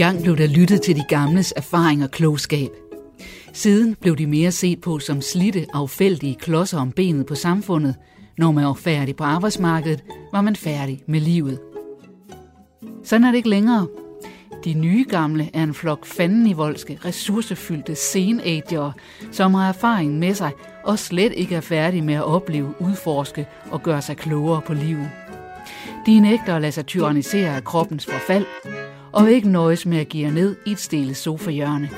Engang blev der lyttet til de gamles erfaring og klogskab. Siden blev de mere set på som slitte, affældige klodser om benet på samfundet. Når man var færdig på arbejdsmarkedet, var man færdig med livet. Sådan er det ikke længere. De nye gamle er en flok fandenivoldske, ressourcefyldte senager, som har erfaring med sig og slet ikke er færdige med at opleve, udforske og gøre sig klogere på livet. De nægter at lade sig tyrannisere af kroppens forfald, og ikke nøjes med at give ned i et stille sofahjørne.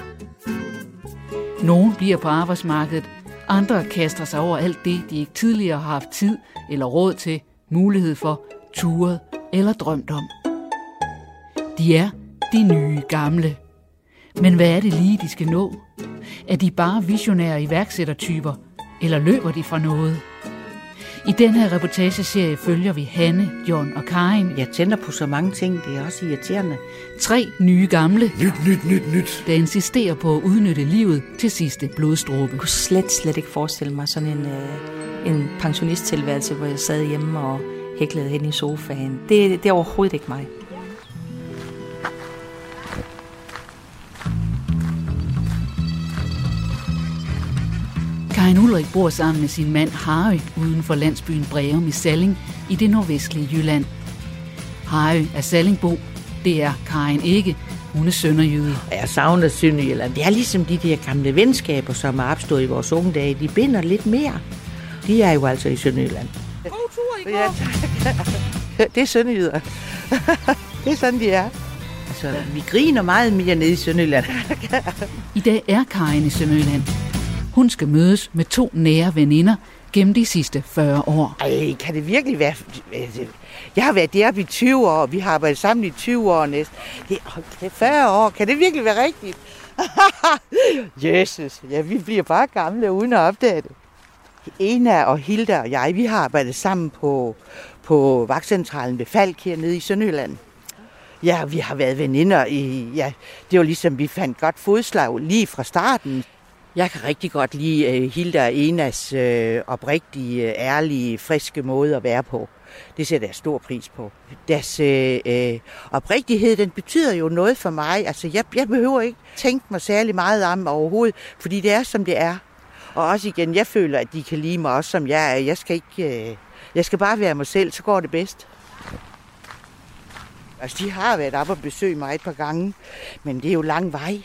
Nogle bliver på arbejdsmarkedet, andre kaster sig over alt det, de ikke tidligere har haft tid eller råd til, mulighed for, turet eller drømt om. De er de nye gamle. Men hvad er det lige, de skal nå? Er de bare visionære iværksættertyper, eller løber de fra noget? I den her reportageserie følger vi Hanne, John og Karin. Jeg tænder på så mange ting, det er også irriterende. Tre nye gamle, Nyt, nyt, nyt, nyt. der insisterer på at udnytte livet til sidste blodstråbe. Jeg kunne slet, slet ikke forestille mig sådan en, øh, en pensionisttilværelse, hvor jeg sad hjemme og hæklede hen i sofaen. Det, det er overhovedet ikke mig. Karin Ulrik bor sammen med sin mand Harry uden for landsbyen Breum i Salling i det nordvestlige Jylland. Harry er Sallingbo. Det er Karin ikke. Hun er sønderjyde. Jeg savner Sønderjylland. Det er ligesom de der gamle venskaber, som er opstået i vores unge dage. De binder lidt mere. De er jo altså i Sønderjylland. God tur i ja, tak. Det er sønderjyder. det er sådan, de er. Altså, vi griner meget mere nede i Sønderjylland. I dag er Karin i Sønderjylland. Hun skal mødes med to nære veninder gennem de sidste 40 år. Ej, kan det virkelig være... Jeg har været deroppe i 20 år, vi har været sammen i 20 år næsten. Det er 40 år, kan det virkelig være rigtigt? Jesus, ja, vi bliver bare gamle uden at opdage det. Ena og Hilda og jeg, vi har arbejdet sammen på, på vagtcentralen ved Falk hernede i Sønderjylland. Ja, vi har været veninder i, ja, det var ligesom, vi fandt godt fodslag lige fra starten. Jeg kan rigtig godt lide øh, Hilda og Enas øh, oprigtige, øh, ærlige, friske måde at være på. Det sætter jeg stor pris på. Deres øh, uh, oprigtighed, den betyder jo noget for mig. Altså, jeg, jeg behøver ikke tænke mig særlig meget om overhovedet, fordi det er, som det er. Og også igen, jeg føler, at de kan lide mig også, som jeg er. Jeg skal, ikke, øh, jeg skal bare være mig selv, så går det bedst. Altså, de har været op og besøgt mig et par gange, men det er jo lang vej.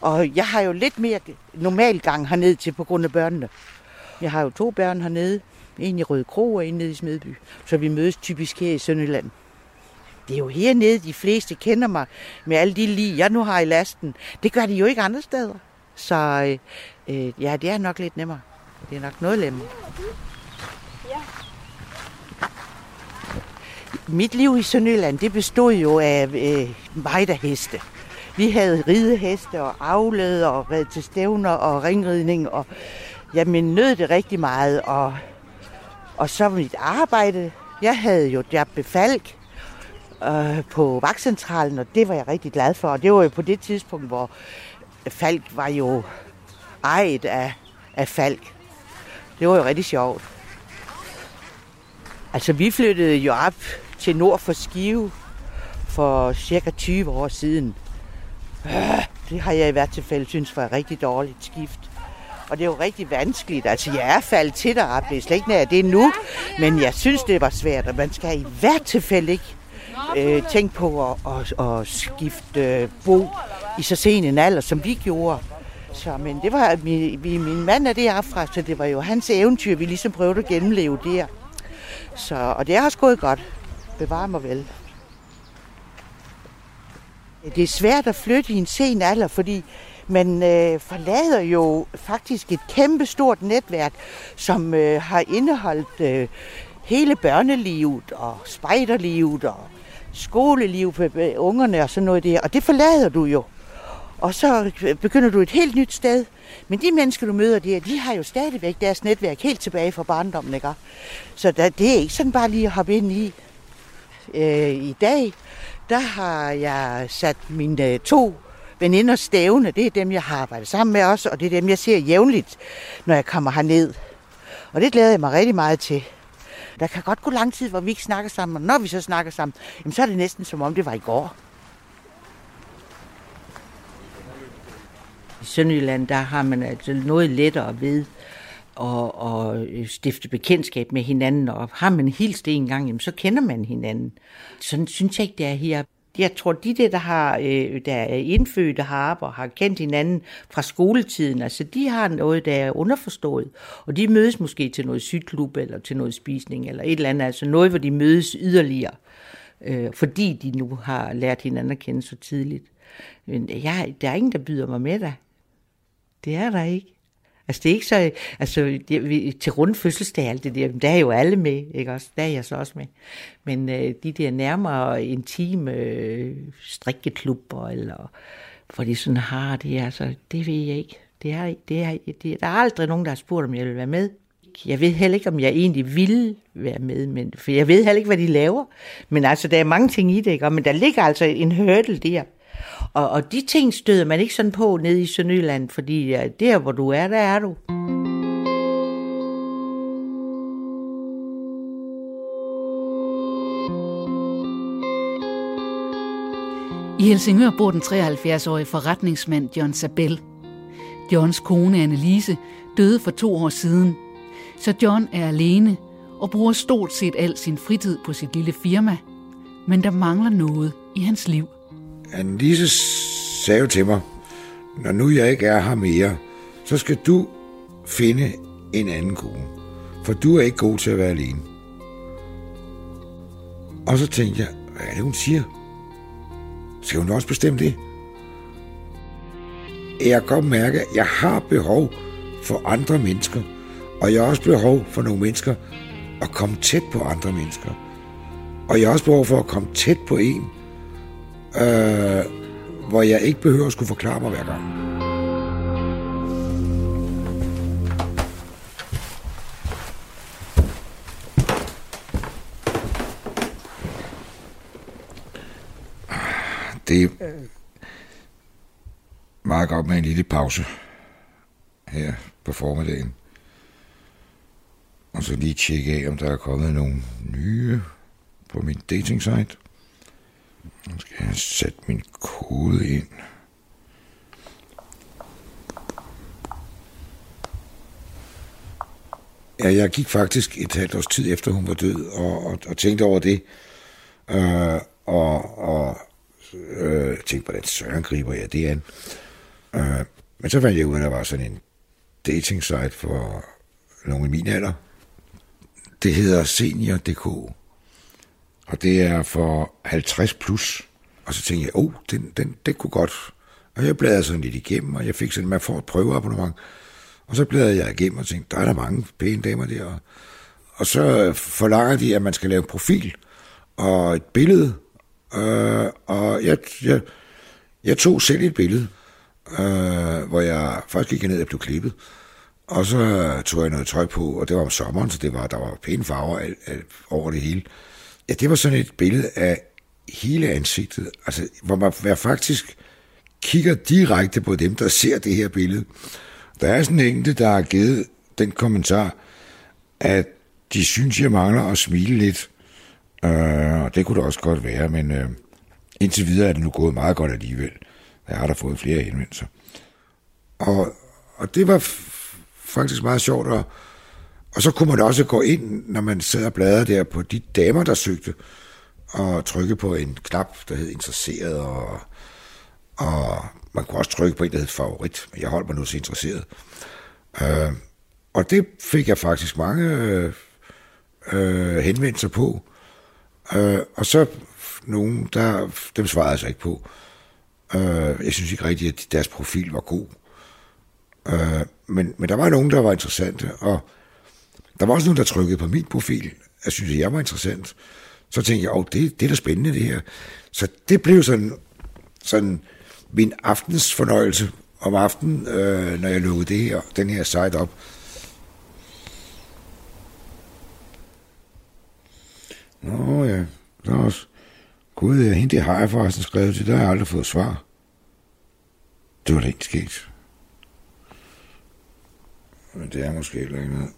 Og jeg har jo lidt mere normal gang hernede til på grund af børnene. Jeg har jo to børn hernede. En i Røde Kro og en nede i Smedby. Så vi mødes typisk her i Sønderland. Det er jo hernede, de fleste kender mig med alle de lige, jeg nu har i lasten. Det gør de jo ikke andre steder. Så øh, øh, ja, det er nok lidt nemmere. Det er nok noget nemmere. Mit liv i Sønderjylland, det bestod jo af øh, heste. Vi havde rideheste og avlede og red til stævner og ringridning. Og jamen, nød det rigtig meget. Og, og så mit arbejde. Jeg havde jo job Falk øh, på vagtcentralen, og det var jeg rigtig glad for. Og det var jo på det tidspunkt, hvor Falk var jo ejet af, af Falk. Det var jo rigtig sjovt. Altså, vi flyttede jo op til nord for Skive for cirka 20 år siden. Det har jeg i hvert tilfælde synes var et rigtig dårligt skift. Og det er jo rigtig vanskeligt. Altså, jeg er faldet til deroppe. Det er slet ikke nær det nu. Men jeg synes, det var svært. Og man skal i hvert tilfælde ikke øh, tænke på at, at, at skifte øh, bo i så sen en alder, som vi gjorde. Så, men det var, min, min mand er derfra, så det var jo hans eventyr, vi ligesom prøvede at gennemleve der. Så, og det har også gået godt. Bevar mig vel. Det er svært at flytte i en sen alder, fordi man øh, forlader jo faktisk et kæmpestort netværk, som øh, har indeholdt øh, hele børnelivet og spejderlivet og skoleliv for øh, ungerne og sådan noget der. Og det forlader du jo. Og så øh, begynder du et helt nyt sted. Men de mennesker, du møder der, de har jo stadigvæk deres netværk helt tilbage fra barndommen, ikke? Så der, det er ikke sådan bare lige at hoppe ind i. Øh, I dag, der har jeg sat mine øh, to veninder stævne. Det er dem, jeg har arbejdet sammen med også, og det er dem, jeg ser jævnligt, når jeg kommer herned. Og det glæder jeg mig rigtig meget til. Der kan godt gå lang tid, hvor vi ikke snakker sammen, og når vi så snakker sammen, jamen, så er det næsten som om det var i går. I Sønderjylland, der har man altså noget lettere ved og, og stifte bekendtskab med hinanden, og har man hilst en gang, jamen, så kender man hinanden. Sådan synes jeg ikke, det er her. Jeg tror, de der, der, har, øh, der er indfødte har og har kendt hinanden fra skoletiden, altså de har noget, der er underforstået. Og de mødes måske til noget sygklub eller til noget spisning eller et eller andet, altså noget, hvor de mødes yderligere, øh, fordi de nu har lært hinanden at kende så tidligt. Men jeg, der er ingen, der byder mig med dig. Det er der ikke. Altså det er ikke så, altså det, til rundt fødselsdag alt det der, der er jo alle med, ikke også? Der er jeg så også med. Men øh, de der nærmere intime øh, strikkeklubber, eller hvor de sådan har det, altså det ved jeg ikke. Det er, det er, det, der er aldrig nogen, der har spurgt, om jeg vil være med. Jeg ved heller ikke, om jeg egentlig vil være med, men, for jeg ved heller ikke, hvad de laver. Men altså, der er mange ting i det, ikke? Men der ligger altså en hurdle der. Og, og de ting støder man ikke sådan på nede i Sønderjylland, fordi ja, der, hvor du er, der er du. I Helsingør bor den 73-årige forretningsmand John Sabel. Johns kone Annelise døde for to år siden, så John er alene og bruger stort set al sin fritid på sit lille firma. Men der mangler noget i hans liv. Annelise sagde til mig, når nu jeg ikke er her mere, så skal du finde en anden kone. For du er ikke god til at være alene. Og så tænkte jeg, hvad er det, hun siger? Skal hun også bestemme det? Jeg kan godt mærke, at jeg har behov for andre mennesker. Og jeg har også behov for nogle mennesker at komme tæt på andre mennesker. Og jeg har også behov for at komme tæt på en, øh, hvor jeg ikke behøver at skulle forklare mig hver gang. Ah, det er meget godt med en lille pause her på formiddagen. Og så lige tjekke af, om der er kommet nogle nye på min dating site. Nu skal jeg sætte min kode ind. Ja, jeg gik faktisk et halvt års tid efter hun var død og, og, og tænkte over det. Øh, og og øh, tænkte, hvordan søren griber jeg det an? Øh, men så fandt jeg ud af, at der var sådan en dating site for nogle i min alder. Det hedder Senior.dk. Og det er for 50 plus. Og så tænkte jeg, åh, oh, den, den, den kunne godt. Og jeg bladrede sådan lidt igennem, og jeg fik sådan, man får et prøveabonnement. Og så bladrede jeg igennem og tænkte, der er der mange pæne damer der. Og så forlanger de, at man skal lave en profil og et billede. Øh, og jeg, jeg, jeg tog selv et billede, øh, hvor jeg først gik ned og blev klippet. Og så tog jeg noget tøj på, og det var om sommeren, så det var, der var pæne farver al, al, over det hele. Ja, det var sådan et billede af hele ansigtet, altså, hvor man, man faktisk kigger direkte på dem, der ser det her billede. Der er sådan en enkelt, der har givet den kommentar, at de synes, jeg mangler at smile lidt. Øh, og det kunne det også godt være, men øh, indtil videre er det nu gået meget godt alligevel. Jeg har da fået flere henvendelser. Og, og det var faktisk meget sjovt, at, og så kunne man også gå ind, når man sad og bladrede der på de damer, der søgte, og trykke på en knap, der hed interesseret, og, og man kunne også trykke på en, der hed favorit, men jeg holdt mig nu så interesseret. Øh, og det fik jeg faktisk mange øh, øh, henvendelser på. Øh, og så nogen, der, dem svarede jeg så ikke på. Øh, jeg synes ikke rigtigt, at deres profil var god. Øh, men, men der var nogen, der var interessante, og der var også nogen, der trykkede på min profil. Jeg synes, at jeg var interessant. Så tænkte jeg, åh, det, det er da spændende det her. Så det blev sådan, sådan min aftens fornøjelse om aftenen, øh, når jeg lukkede det her, den her site op. Nå ja, der er også... Gud, ja, hende det har jeg forresten skrevet til, der har jeg aldrig fået svar. Det var da ikke sket. Men det er måske heller ikke noget.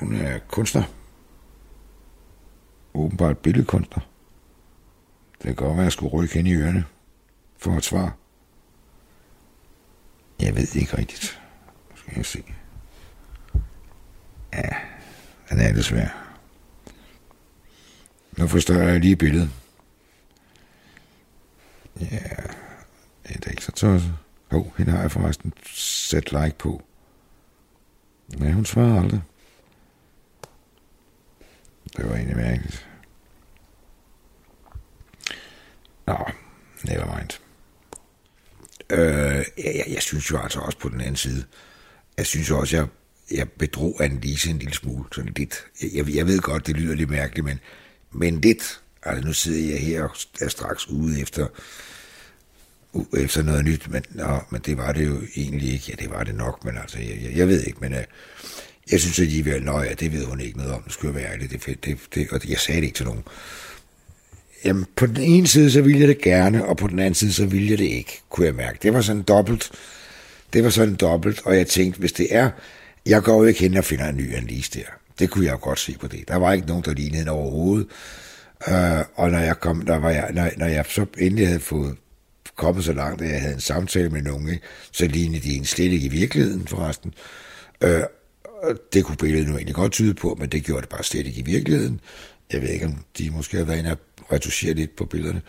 Hun er kunstner. Åbenbart billedkunstner. Det kan godt være, at jeg skulle rykke hende i ørene. for et svar. Jeg ved ikke rigtigt. Skal jeg se. Ja, han er desværre. Nu forstørrer jeg lige billedet. Ja, det er da ikke så tosset. Hov, oh, hende har jeg forresten sat like på. Nej, hun svarer aldrig. Det var egentlig mærkeligt. Nå, never mind. Øh, jeg, jeg synes jo altså også på den anden side, jeg synes også, jeg, jeg bedrog Annelise en lille smule, sådan lidt. Jeg, jeg ved godt, det lyder lidt mærkeligt, men, men lidt. Altså, nu sidder jeg her og er straks ude efter, efter noget nyt, men, nå, men det var det jo egentlig ikke. Ja, det var det nok, men altså, jeg, jeg, jeg ved ikke, men Øh, jeg synes alligevel, at ja, det ved hun ikke noget om, det skulle være ærligt, det, det, det, og jeg sagde det ikke til nogen. Jamen, på den ene side, så ville jeg det gerne, og på den anden side, så ville jeg det ikke, kunne jeg mærke. Det var sådan dobbelt. Det var sådan dobbelt, og jeg tænkte, hvis det er, jeg går jo ikke hen og finder en ny analyse der. Det kunne jeg jo godt se på det. Der var ikke nogen, der lignede overhovedet. Øh, og når jeg kom, der var jeg, når, når jeg så endelig havde fået kommet så langt, at jeg havde en samtale med nogen, ikke, så lignede de en slet ikke i virkeligheden forresten. Øh, det kunne billedet nu egentlig godt tyde på, men det gjorde det bare slet ikke i virkeligheden. Jeg ved ikke, om de måske har været inde og retuschere lidt på billederne.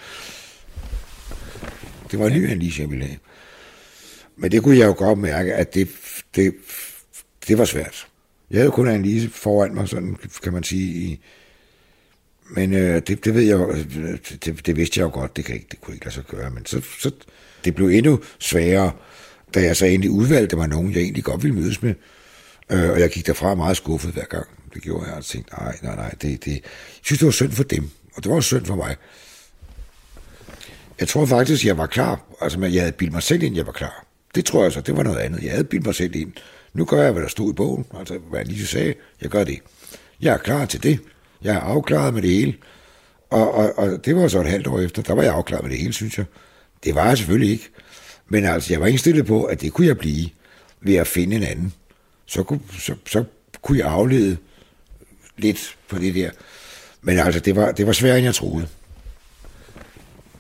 Det var en ny analyse, jeg ville have. Men det kunne jeg jo godt mærke, at det, det, det var svært. Jeg havde kun analyse foran mig, sådan kan man sige. I, men øh, det, det ved jeg det, det vidste jeg jo godt, det, kan ikke, det kunne ikke lade sig gøre. Men så, så, det blev endnu sværere, da jeg så endelig udvalgte mig nogen, jeg egentlig godt ville mødes med. Øh, og jeg gik derfra meget skuffet hver gang. Det gjorde jeg, og tænkte, nej, nej, nej, det, det, jeg synes, det var synd for dem, og det var også synd for mig. Jeg tror faktisk, jeg var klar. Altså, jeg havde bildt mig selv ind, jeg var klar. Det tror jeg så, det var noget andet. Jeg havde bildt mig selv ind. Nu gør jeg, hvad der stod i bogen. Altså, hvad jeg lige sagde, jeg gør det. Jeg er klar til det. Jeg er afklaret med det hele. Og, og, og det var så et halvt år efter, der var jeg afklaret med det hele, synes jeg. Det var jeg selvfølgelig ikke. Men altså, jeg var indstillet på, at det kunne jeg blive ved at finde en anden. Så kunne, så, så kunne jeg aflede lidt på det der. Men altså, det var, det var sværere, end jeg troede.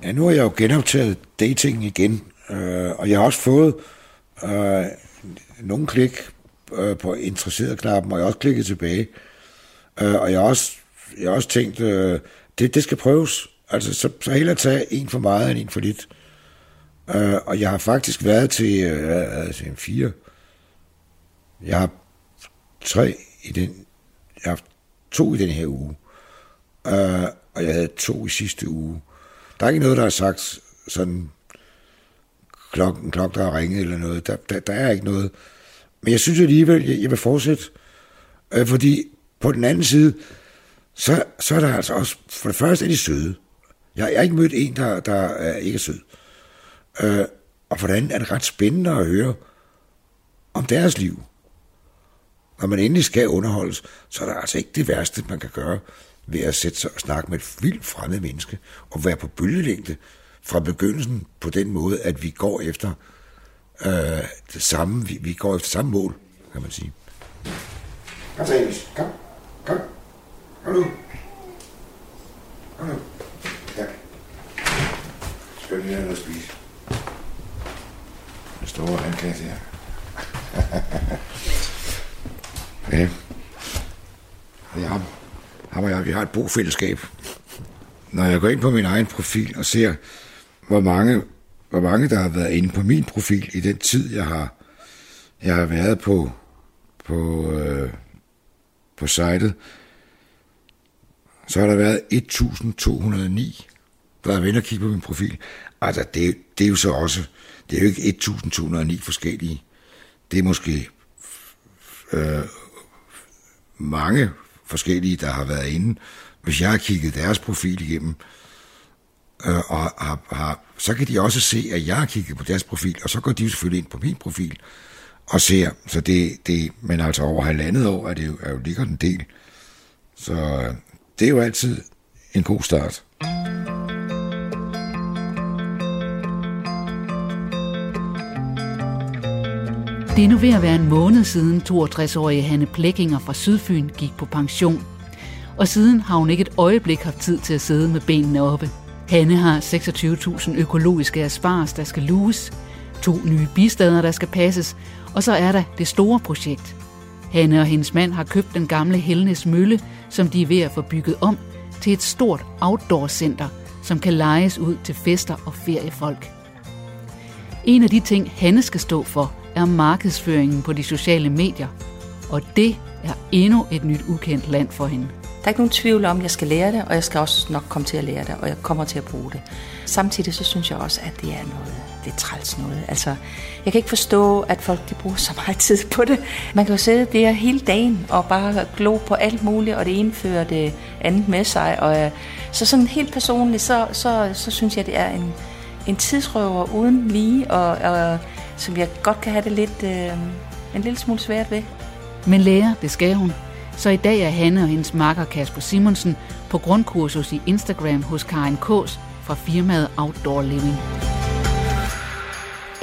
Ja, nu har jeg jo genoptaget dating igen, øh, og jeg har også fået øh, nogle klik øh, på interesseret-knappen, og jeg har også klikket tilbage. Øh, og jeg har også, jeg har også tænkt, øh, det, det skal prøves. Altså, så, så hellere tage en for meget end en for lidt. Øh, og jeg har faktisk været til øh, altså en fire. Jeg har tre i den, jeg har to i den her uge. Øh, og jeg havde to i sidste uge. Der er ikke noget, der er sagt sådan klokken, klok, der har ringet eller noget. Der, der, der er ikke noget. Men jeg synes alligevel, jeg, jeg vil fortsætte. Øh, fordi på den anden side, så, så er der altså også, for det første er de søde. Jeg, jeg har ikke mødt en, der, der er ikke er sød. Øh, og for det andet er det ret spændende at høre om deres liv. Når man endelig skal underholdes, så er der altså ikke det værste, man kan gøre ved at sætte sig og snakke med et vildt fremmed menneske og være på bølgelængde fra begyndelsen på den måde, at vi går efter øh, det samme, vi, vi går efter samme mål, kan man sige. Kom så, Kom. Kom. Kom nu. Kom nu. Ja. Skal vi have noget at spise? Den store handkasse her. ja. Det er ham. Ham og jeg, vi har et bofællesskab. Når jeg går ind på min egen profil og ser, hvor mange, hvor mange der har været inde på min profil i den tid, jeg har, jeg har været på, på, øh, på sitet, så har der været 1209, der har været og kigge på min profil. Altså, det, det er jo så også, det er jo ikke 1209 forskellige. Det er måske øh, mange forskellige, der har været inde. Hvis jeg har kigget deres profil igennem, øh, og har, har, så kan de også se, at jeg har kigget på deres profil, og så går de jo selvfølgelig ind på min profil og ser. Så det, det, men altså over halvandet år er det jo, er jo ligger en del. Så øh, det er jo altid en god start. Det er nu ved at være en måned siden 62-årige Hanne Plekkinger fra Sydfyn gik på pension. Og siden har hun ikke et øjeblik haft tid til at sidde med benene oppe. Hanne har 26.000 økologiske aspars, der skal luges, to nye bistader, der skal passes, og så er der det store projekt. Hanne og hendes mand har købt den gamle Helnes Mølle, som de er ved at få bygget om, til et stort outdoor-center, som kan lejes ud til fester og feriefolk. En af de ting, Hanne skal stå for, er markedsføringen på de sociale medier. Og det er endnu et nyt ukendt land for hende. Der er ikke nogen tvivl om, at jeg skal lære det, og jeg skal også nok komme til at lære det, og jeg kommer til at bruge det. Samtidig så synes jeg også, at det er noget, det er træls noget. Altså, jeg kan ikke forstå, at folk de bruger så meget tid på det. Man kan jo sidde der hele dagen og bare glo på alt muligt, og det ene fører det andet med sig. Og, øh, så sådan helt personligt, så, så, så synes jeg, det er en, en tidsrøver uden lige, og, og som jeg godt kan have det lidt, øh, en lille smule svært ved. Men lære, det skal hun. Så i dag er Hanne og hendes makker Kasper Simonsen på grundkursus i Instagram hos Karin Kås fra firmaet Outdoor Living.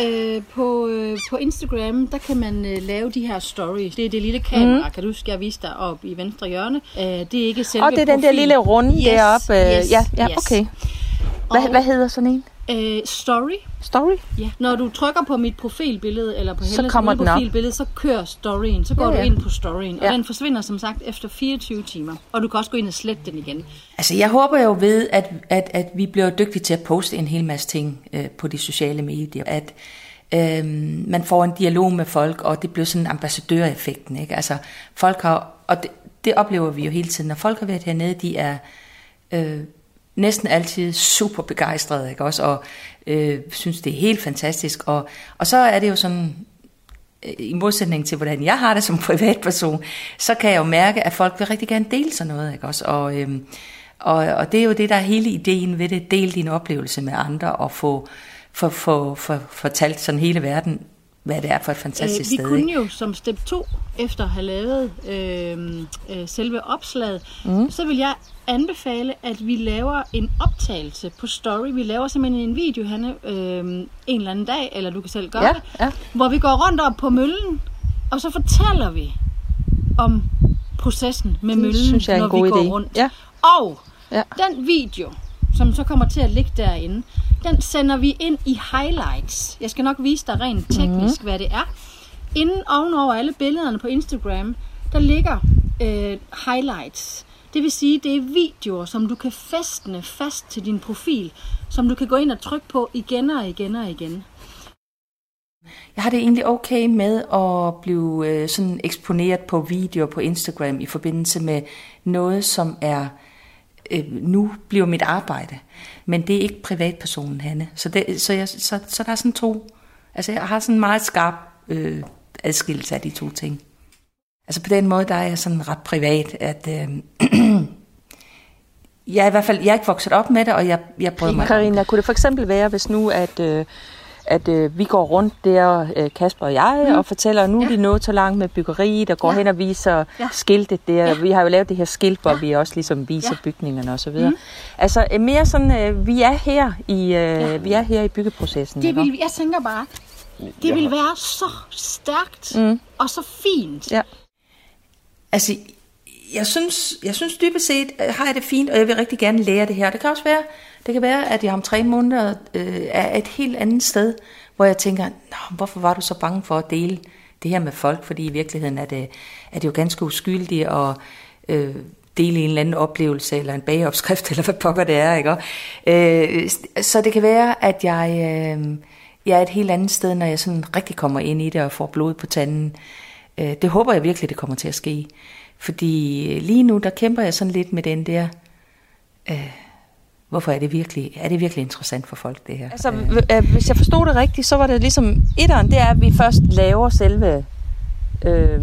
Øh, på, øh, på Instagram, der kan man øh, lave de her stories. Det er det lille kamera, mm. kan du huske, jeg viste dig op i venstre hjørne. Øh, det er ikke selve Og det er den der lille runde yes, deroppe. Øh, yes, ja, ja, yes. okay. Hvad, Og- hvad hedder sådan en? Øh, story. Story? Ja. Når du trykker på mit profilbillede, eller på Så Helles op. profilbillede, så kører storyen. Så går Ja, ja, ja. du ind på storyen, og Ja. den forsvinder som sagt efter 24 timer. Og du kan også gå ind og slette den igen. Altså, jeg håber jo ved, at, at, at vi bliver dygtige til at poste en hel masse ting øh, på de sociale medier. At øh, man får en dialog med folk, og det bliver sådan ambassadøreffekten. Ikke? Altså, folk har, og det, det oplever vi jo hele tiden. Når folk har været hernede, de er øh, næsten altid super begejstrede, ikke også? Og øh, synes, det er helt fantastisk. Og, og så er det jo sådan, øh, i modsætning til, hvordan jeg har det som privatperson, så kan jeg jo mærke, at folk vil rigtig gerne dele sådan noget, ikke også? Og, øhm, og, og det er jo det, der er hele ideen ved det. Del din oplevelse med andre og få for, for, for, fortalt sådan hele verden, hvad det er for et fantastisk vi sted. kunne ikke? jo som step 2, efter at have lavet øh, øh, selve opslaget, mm. så vil jeg anbefale, at vi laver en optagelse på story. Vi laver simpelthen en video, Hanne, øh, en eller anden dag, eller du kan selv gøre Ja, det, ja. hvor vi går rundt op på møllen, og så fortæller vi om processen med Det møllen, synes jeg er en når god vi går idé. rundt. Ja. Og Ja. den video, som så kommer til at ligge derinde, den sender vi ind i highlights. Jeg skal nok vise dig rent teknisk, Mhm. mm-hmm. hvad det er. Inden ovenover alle billederne på Instagram, der ligger øh, highlights. Det vil sige, det er videoer, som du kan fæstne fast til din profil, som du kan gå ind og trykke på igen og igen og igen. Jeg har det egentlig okay med at blive øh, sådan eksponeret på videoer på Instagram i forbindelse med noget, som er øh, nu bliver mit arbejde. Men det er ikke privatpersonen, Hanne. Så, det, så, jeg, så, så der er sådan to... Altså jeg har sådan en meget skarp øh, adskillelse af de to ting. Altså på den måde, der er jeg sådan ret privat, at... Øh, jeg er i hvert fald jeg er ikke vokset op med det, og jeg, jeg bryder mig. Karina, kunne det for eksempel være, hvis nu, at, øh, at øh, vi går rundt der, øh, Kasper og jeg, mm. og fortæller, nu er vi nået så langt med byggeriet, og går Ja. hen og viser ja. Ja. skiltet der. Ja. Vi har jo lavet det her skilt, hvor Ja. vi også ligesom viser Ja. bygningerne osv. Mm. Altså øh, mere sådan, øh, vi er her i, øh, ja. vi er her i byggeprocessen. Det vil, jeg tænker bare, det vil være så stærkt Mm. og så fint. Ja. Altså, jeg synes, jeg synes dybest set har jeg det fint, og jeg vil rigtig gerne lære det her. Det kan også være, det kan være at jeg om tre måneder øh, er et helt andet sted, hvor jeg tænker, Nå, hvorfor var du så bange for at dele det her med folk? Fordi i virkeligheden er det, er det jo ganske uskyldigt at øh, dele en eller anden oplevelse, eller en bageopskrift, eller hvad pokker det er. Ikke? Øh, så det kan være, at jeg, øh, jeg er et helt andet sted, når jeg sådan rigtig kommer ind i det og får blod på tanden. Øh, det håber jeg virkelig, det kommer til at ske. Fordi øh, lige nu, der kæmper jeg sådan lidt med den der, øh, hvorfor er det virkelig, er det virkelig interessant for folk, det her? Altså, øh, øh, hvis jeg forstod det rigtigt, så var det ligesom, etteren, det er, at vi først laver selve, øh,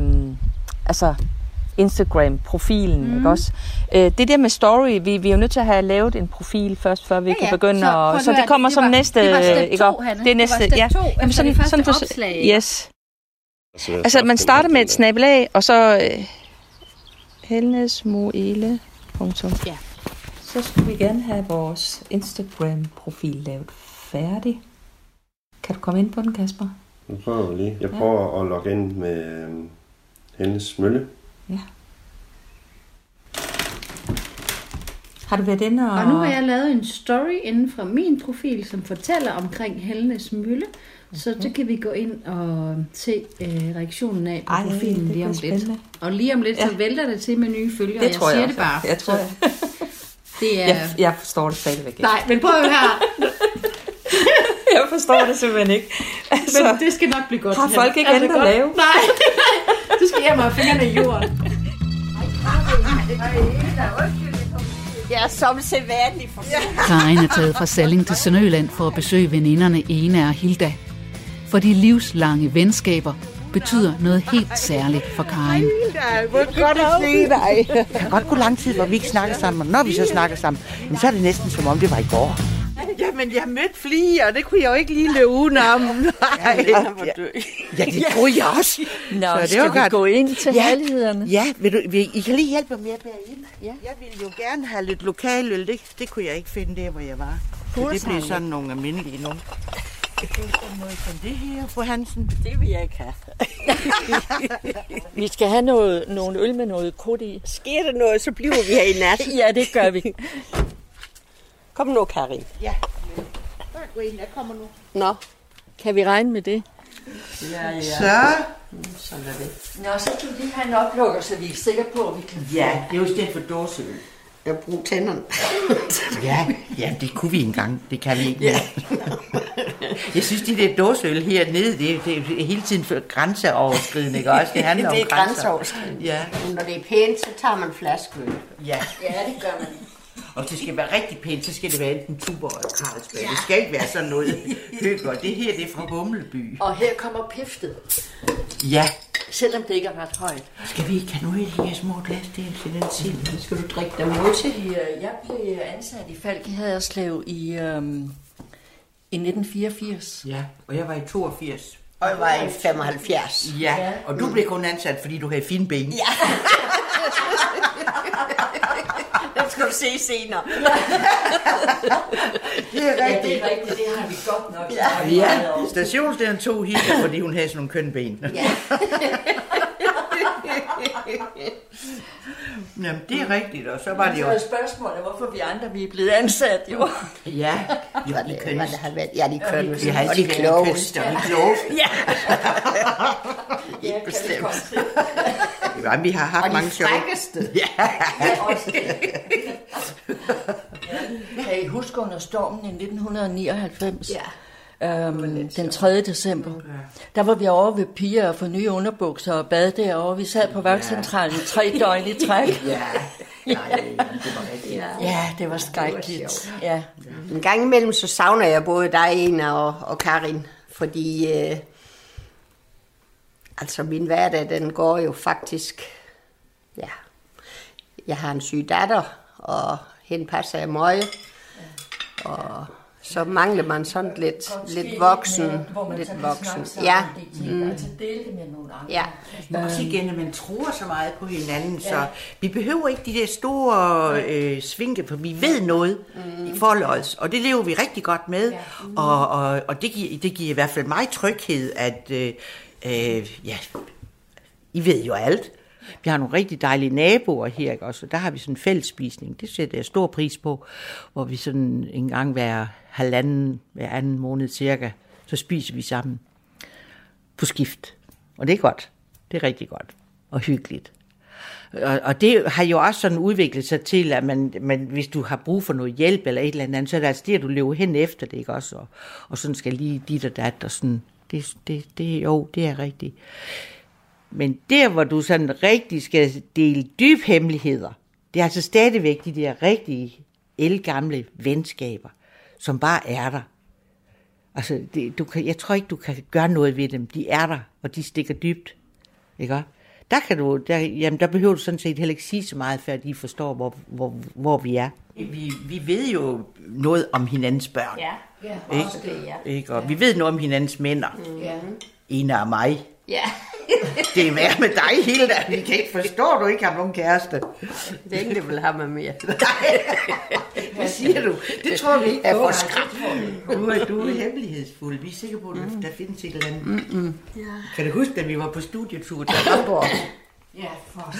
altså, Instagram-profilen, mm. ikke også? Øh, det der med story, vi, vi er jo nødt til at have lavet en profil først, før vi ja, kan begynde Så, at... Så det kommer det som var- næste... det var step ikke to? Hanne. Det er Det var næste, step ja. to Jamen, sådan, det første sådan opslag? Yes. Altså, man starter med et snabelag, og så... Øh, helnesmoele.com Ja. Så skulle vi gerne have vores Instagram-profil lavet færdig. Kan du komme ind på den, Kasper? Nu prøver vi lige. Jeg prøver at logge ind med øh, mølle. Ja. Har du været inde og... Og nu har jeg lavet en story inden fra min profil, som fortæller omkring Helnes Mølle. Så det kan vi gå ind og se øh, reaktionen af på Ej, profilen det lige om lidt. spændende. Og lige om lidt, så vælter det til med nye følgere. Det jeg tror jeg siger også. det bare. Jeg tror, Så jeg. Det er... Jeg, jeg forstår det stadigvæk ikke. Nej, men prøv at her. Jeg forstår det simpelthen ikke. Altså, Men det skal nok blive godt. Har folk ikke det andet at lave? Nej, du skal hjem og have fingrene i jorden. Jeg er som sædvanlig for Karin er taget fra Salling til Sønderjylland for at besøge veninderne Ena og Hilda. For de livslange venskaber betyder noget helt særligt for Karin. Hvor godt at se dig. Der kan godt gå lang tid, hvor vi ikke snakker sammen, og når vi så snakker sammen, så er det næsten som om det var i går. Jamen, jeg mødte flere, og det kunne jeg jo ikke lige løbe udenom. Nej. Ja, ja, det kunne jeg også. Nå, Så det skal var vi godt. gå ind til Ja. herlighederne? Ja, vil du, vil, I kan lige hjælpe mig med at bære ind. Ja. Jeg ville jo gerne have lidt lokaløl. Det, det kunne jeg ikke finde der, hvor jeg var. Så det blev sådan nogle almindelige nogle. Det er sådan noget som det her, fru Hansen. Det vil jeg ikke have. Vi skal have noget, nogle øl med noget krudt i. Sker der noget, så bliver vi her i nat. Ja, det gør vi. Kom nu, Karin. Ja. Jeg kommer nu. Nå, Kan vi regne med det? Så. Nå, så skal vi lige have en oplukker, så vi er sikre på, at vi kan... Ja, det er jo i stedet for dåseøl. Jeg bruger tænderne. Ja, ja, det kunne vi engang. Det kan vi ikke mere. Jeg synes, de der dåseøl hernede, det, er- det er hele tiden for grænseoverskridende, ikke også? Det handler Det er om grænser. grænseoverskridende. Ja, Men når det er pænt, så tager man flaskeøl. ja. Ja, det gør man. Og det skal være rigtig pænt, så skal det være enten Tuborg eller Carlsberg. Det skal ikke være sådan noget hygge. Og det her, det er fra Humleby. Og her kommer piftet, Ja. Selvom det ikke er ret højt. Skal vi ikke have noget af de her små glas der til den sild? Skal du drikke dem nu til? Jeg blev ansat i Falk i Haderslev i, øhm, i 1984. Ja, og jeg var i 82. Og jeg var i 75. Ja, og du blev kun ansat, fordi du havde fine ben. Ja. Det skal du se senere. Det er Ja, det er rigtigt. Det har vi godt nok. Ja. Ja, stationslederen tog hende, fordi hun havde sådan nogle kønne ben. Ja. Jamen, det er rigtigt, og så var det jo... Så er spørgsmålet, hvorfor vi andre vi er blevet ansat, jo. Ja, jo, de det, hvad kønne. det har været. Ja, de kønne. Vi har Og de klogeste. og de klogeste. Ja. Ikke bestemt. Jamen, vi har haft Og de mange sjove... frækkeste. Ja, Kan I huske under stormen i 1999? Ja. Øhm, den 3. december. Der var vi over ved piger og få nye underbukser og bad derovre. Vi sad på vagtcentralen i tre døgn i træk. ja. Nej, det var rigtigt. Ja, det var skrækkeligt. Ja. En gang imellem så savner jeg både dig, Ena og, og Karin, fordi øh, altså min hverdag, den går jo faktisk, ja, jeg har en syg datter, og hende passer jeg møje, og så mangler man sådan lidt, lidt voksen, lidt voksen. Ja, Mm. Altså dele det med nogle andre. ja. Men også igen, at man tror så meget på hinanden, så vi behøver ikke de der store øh, svinke, for vi ved noget mm. i forløjs, og det lever vi rigtig godt med, og, og, og det, giver, det giver i hvert fald mig tryghed, at øh, øh, ja, I ved jo alt. Vi har nogle rigtig dejlige naboer her, ikke også? Og der har vi sådan en fællesspisning. Det sætter jeg stor pris på, hvor vi sådan en gang hver halvanden, hver anden måned cirka, så spiser vi sammen på skift. Og det er godt. Det er rigtig godt. Og hyggeligt. Og, og det har jo også sådan udviklet sig til, at man, man, hvis du har brug for noget hjælp eller et eller andet, så er det altså det, at du løber hen efter det, ikke også? Og, og sådan skal lige dit og dat, og sådan. Det, det, det, jo, det er rigtigt. Men der, hvor du sådan rigtig skal dele dyb hemmeligheder, det er altså stadigvæk de der rigtige, elgamle venskaber, som bare er der. Altså, det, du kan, jeg tror ikke, du kan gøre noget ved dem. De er der, og de stikker dybt. Ikke? Der, kan du, der, jamen, der behøver du sådan set heller ikke sige så meget, før de forstår, hvor, hvor, hvor vi er. Vi, vi ved jo noget om hinandens børn. Ja, Ikke? også det, ja. Ikke? Og vi ved noget om hinandens mænder. Ja. En af mig. Ja, Det er værd med dig, Hilda. Vi kan ikke forstå, at du ikke har nogen kæreste. det er ikke, det vil have mig mere. Hvad siger du? Det tror vi ikke på. får skræk. Du er, du er hemmelighedsfuld. Vi er sikre på, at der, der findes et eller andet. Mm-mm. Kan du huske, da vi var på studietur til Hamburg? Ja, for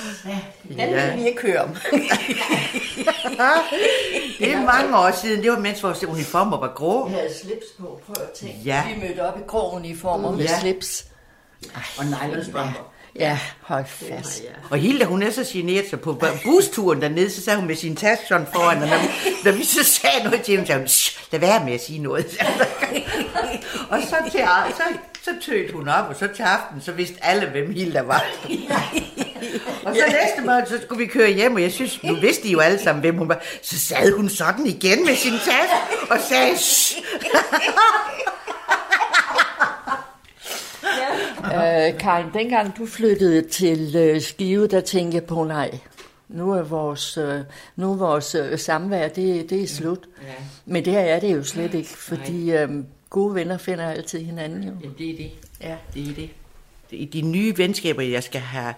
Den vil vi ikke høre om. det er mange år siden. Det var mens vores uniformer var grå. Jeg havde slips på, prøv at tænke. Ja. Vi mødte op i grå uniformer med Ja. slips. Og nylonstrømper. Ja, hold fast. Og Hilda, hun er så generet, så på busturen dernede, så sad hun med sin taske sådan foran, og når vi, når vi så sagde noget til hende, så sagde hun, "Shh, lad være med at sige noget. og så, til, så, så tødte hun op, og så til aften, så vidste alle, hvem Hilda var. og så næste morgen, så skulle vi køre hjem, og jeg synes, nu vidste de jo alle sammen, hvem hun var. Så sad hun sådan igen med sin taske, og sagde. Øh, Karin, dengang du flyttede til øh, Skive, der tænkte jeg på, nej, nu er vores, øh, nu er vores øh, samvær, det, det er slut. Ja. Men det er det jo slet ikke, fordi øh, gode venner finder altid hinanden jo. Ja, det er det. Ja. Det er det. I de nye venskaber, jeg skal have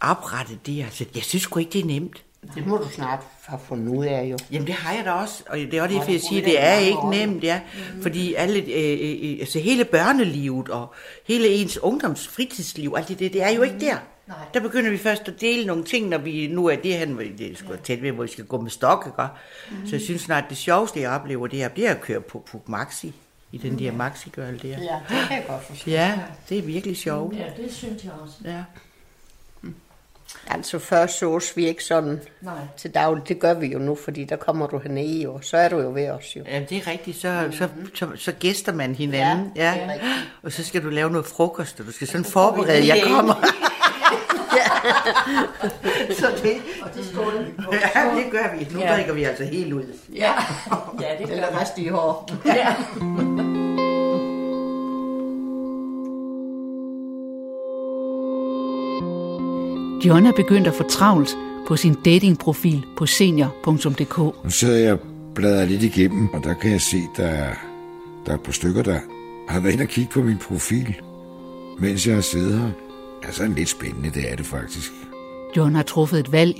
oprettet, det altså, jeg synes sgu ikke, det er nemt. Det må du snart have fundet ud af, jo. Jamen det har jeg da også, og det er også det, jeg siger, det er ikke nemt, ja. Fordi alle, øh, øh, altså hele børnelivet og hele ens ungdoms fritidsliv, alt det, det er jo ikke der. Nej. Der begynder vi først at dele nogle ting, når vi nu er det hvor det er sgu tæt ved, hvor vi skal gå med stok, ikke? Mm. Så jeg synes snart, det sjoveste, jeg oplever, det er, det er at køre på, på Maxi, i den der Maxi-girl der. Ja, det kan jeg godt forstå. Ja, det er virkelig sjovt. Ja, det synes jeg også. Ja. Altså før sås vi ikke sådan Nej. til daglig. Det gør vi jo nu, fordi der kommer du hernede i år. Så er du jo ved os jo. Ja, det er rigtigt. Så, så, så, så gæster man hinanden. Ja, Ja, det er rigtigt. Og så skal du lave noget frokost, og du skal sådan forberede, jeg kommer. så det, Og det skåler vi på. ja, det gør vi. Nu Ja. drikker vi altså helt ud. Ja, ja det gør Eller rest i hår. Ja. John er begyndt at få travlt på sin datingprofil på senior.dk. Nu sidder jeg og bladrer lidt igennem, og der kan jeg se, der er, der er et par stykker, der har været inde og kigge på min profil, mens jeg har siddet her. Altså lidt spændende, det er det faktisk. John har truffet et valg.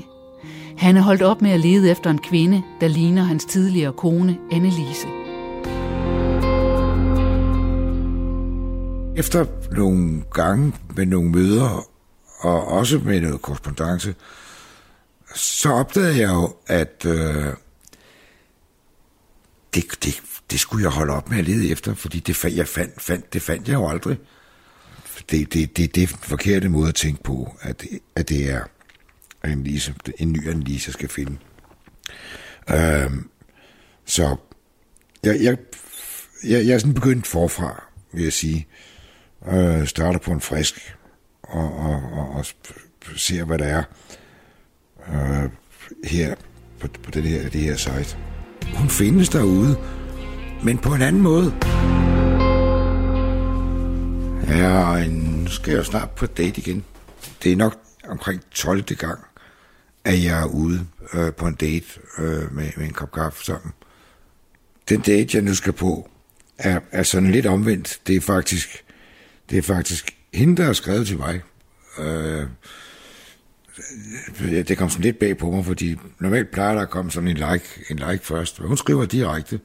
Han er holdt op med at lede efter en kvinde, der ligner hans tidligere kone, Annelise. Efter nogle gange med nogle møder, og også med noget korrespondence, så opdagede jeg jo, at øh, det, det, det skulle jeg holde op med at lede efter, fordi det, jeg fandt, fandt, det fandt jeg jo aldrig. Det, det, det, det er den forkerte måde at tænke på, at, at det er en, Lise, en ny analyse, jeg skal finde. Øhm, så jeg, jeg, jeg, jeg er sådan begyndt forfra, vil jeg sige. Øh, starter på en frisk og, og, og, og ser, hvad der er øh, her på, på det, her, det her site. Hun findes derude, men på en anden måde. Ja, nu skal jeg jo snart på date igen. Det er nok omkring 12. gang, at jeg er ude øh, på en date øh, med, med en kop kaffe sammen. Den date, jeg nu skal på, er, er sådan lidt omvendt. Det er faktisk, det er faktisk hende, der har skrevet til mig. Øh, det kom sådan lidt bag på mig, fordi normalt plejer der at komme sådan en like, en like først. Men hun skriver direkte,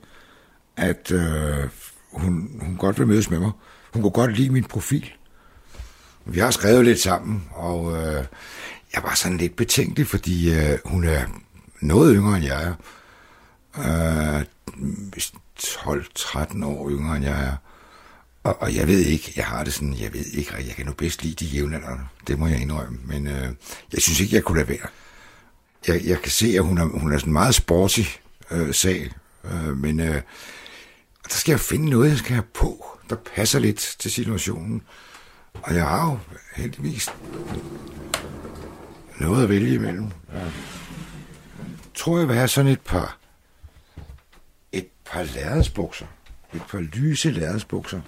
at øh, hun, hun godt vil mødes med mig. Hun kunne godt lide min profil. Vi har skrevet lidt sammen, og øh, jeg var sådan lidt betænkelig, fordi øh, hun er noget yngre end jeg er. Øh, 12-13 år yngre end jeg er. Og, og jeg ved ikke, jeg har det sådan, jeg ved ikke, jeg kan nu bedst lide de jævnaldrende. Det må jeg indrømme. Men øh, jeg synes ikke, jeg kunne lade være. Jeg, jeg kan se, at hun er, hun er sådan en meget sporty øh, sag. Øh, men øh, der skal jeg finde noget, jeg skal have på, der passer lidt til situationen. Og jeg har jo heldigvis noget at vælge imellem. Ja. Tror jeg vil have sådan et par et par lærredsbukser. Et par lyse lærredsbukser.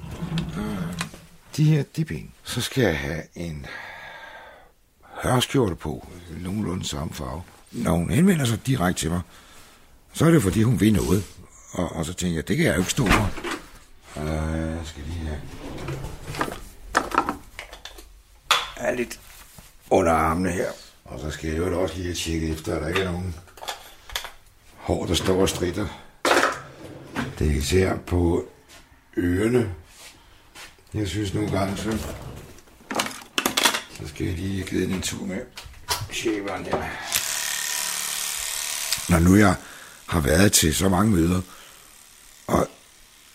De her, de ben. Så skal jeg have en hørskjorte på. Nogenlunde samme farve. Når hun henvender sig direkte til mig, så er det fordi, hun vil noget. Og, og så tænker jeg, det kan jeg jo ikke stå for. Øh, jeg skal lige have... Er lidt under armene her. Og så skal jeg jo også lige have tjekket efter, at der ikke er nogen hår, der står og stritter. Det er især på ørerne. Jeg synes nogle gange, så, så skal jeg lige give den en tur med shaveren der. Når nu jeg har været til så mange møder, og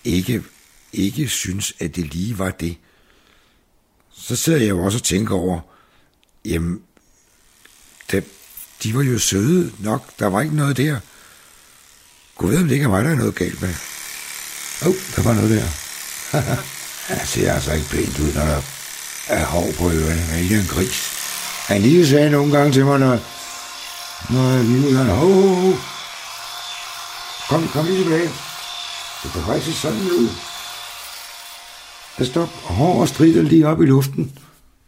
ikke, ikke synes, at det lige var det, så sidder jeg jo også og tænker over, jamen, det, de var jo søde nok, der var ikke noget der. Gud ved, om det ikke er mig, der er noget galt med. Åh, oh, der var noget der. jeg ser altså ikke pænt ud, når der er hår på ørerne. Han er en gris. Han lige sagde nogle gange til mig, når, når jeg lige ud, han, ho, ho, ho. Kom, kom lige tilbage. Det kan faktisk se sådan ud. Der står hår og strider lige op i luften.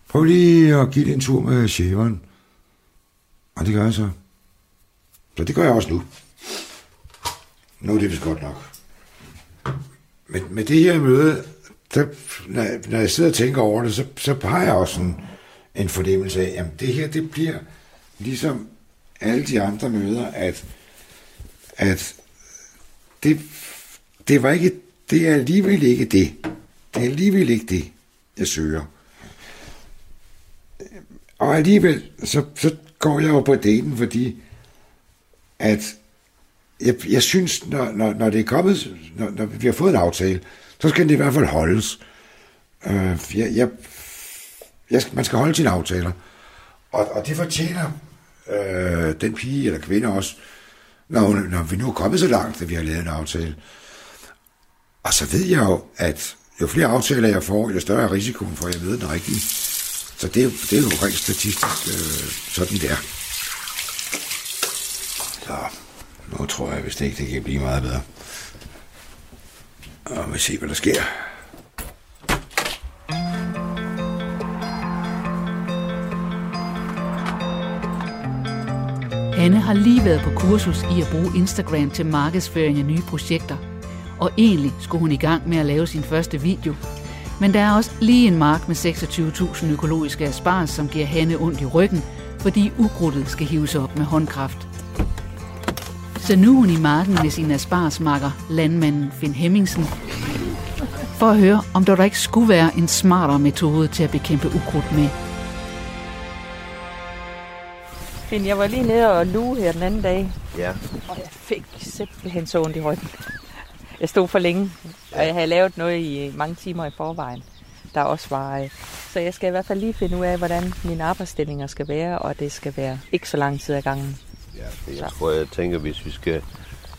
Prøv lige at give det en tur med shaveren. Og det gør jeg så. Så det gør jeg også nu. Nu er det vist godt nok. Men med det her møde, der, når, jeg, når jeg sidder og tænker over det, så, så har jeg også en, en fornemmelse af, at det her, det bliver ligesom alle de andre møder, at, at det, det var ikke, det er alligevel ikke det. Det er alligevel ikke det, jeg søger. Og alligevel, så, så går jeg jo på daten, fordi at jeg, jeg synes, når, når, når det er kommet, når, når vi har fået en aftale, så skal det i hvert fald holdes. Øh, jeg, jeg, jeg, man skal holde sine aftaler. Og, og det fortjener øh, den pige eller kvinde også, når, når vi nu er kommet så langt, at vi har lavet en aftale. Og så ved jeg jo, at jo flere aftaler jeg får, jo større er risikoen for, at jeg ved den rigtige. Så det er det er jo rent statistisk øh, sådan det er. Så nu tror jeg, hvis det ikke det kan blive meget bedre. Og vi se, hvad der sker. Anne har lige været på kursus i at bruge Instagram til markedsføring af nye projekter. Og egentlig skulle hun i gang med at lave sin første video. Men der er også lige en mark med 26.000 økologiske aspars, som giver Hanne ondt i ryggen, fordi ukrudtet skal hives op med håndkraft. Så nu er hun i marken med sin asparsmakker, landmanden Finn Hemmingsen, for at høre, om der ikke skulle være en smartere metode til at bekæmpe ukrudt med. Finn, jeg var lige nede og luge her den anden dag, Ja. og jeg fik simpelthen så ondt i ryggen. Jeg stod for længe, og jeg havde lavet noget i mange timer i forvejen, der også var... øh, Så jeg skal i hvert fald lige finde ud af, hvordan mine arbejdsstillinger skal være, og det skal være ikke så lang tid ad gangen. Ja, for jeg tror, jeg tænker, hvis vi skal,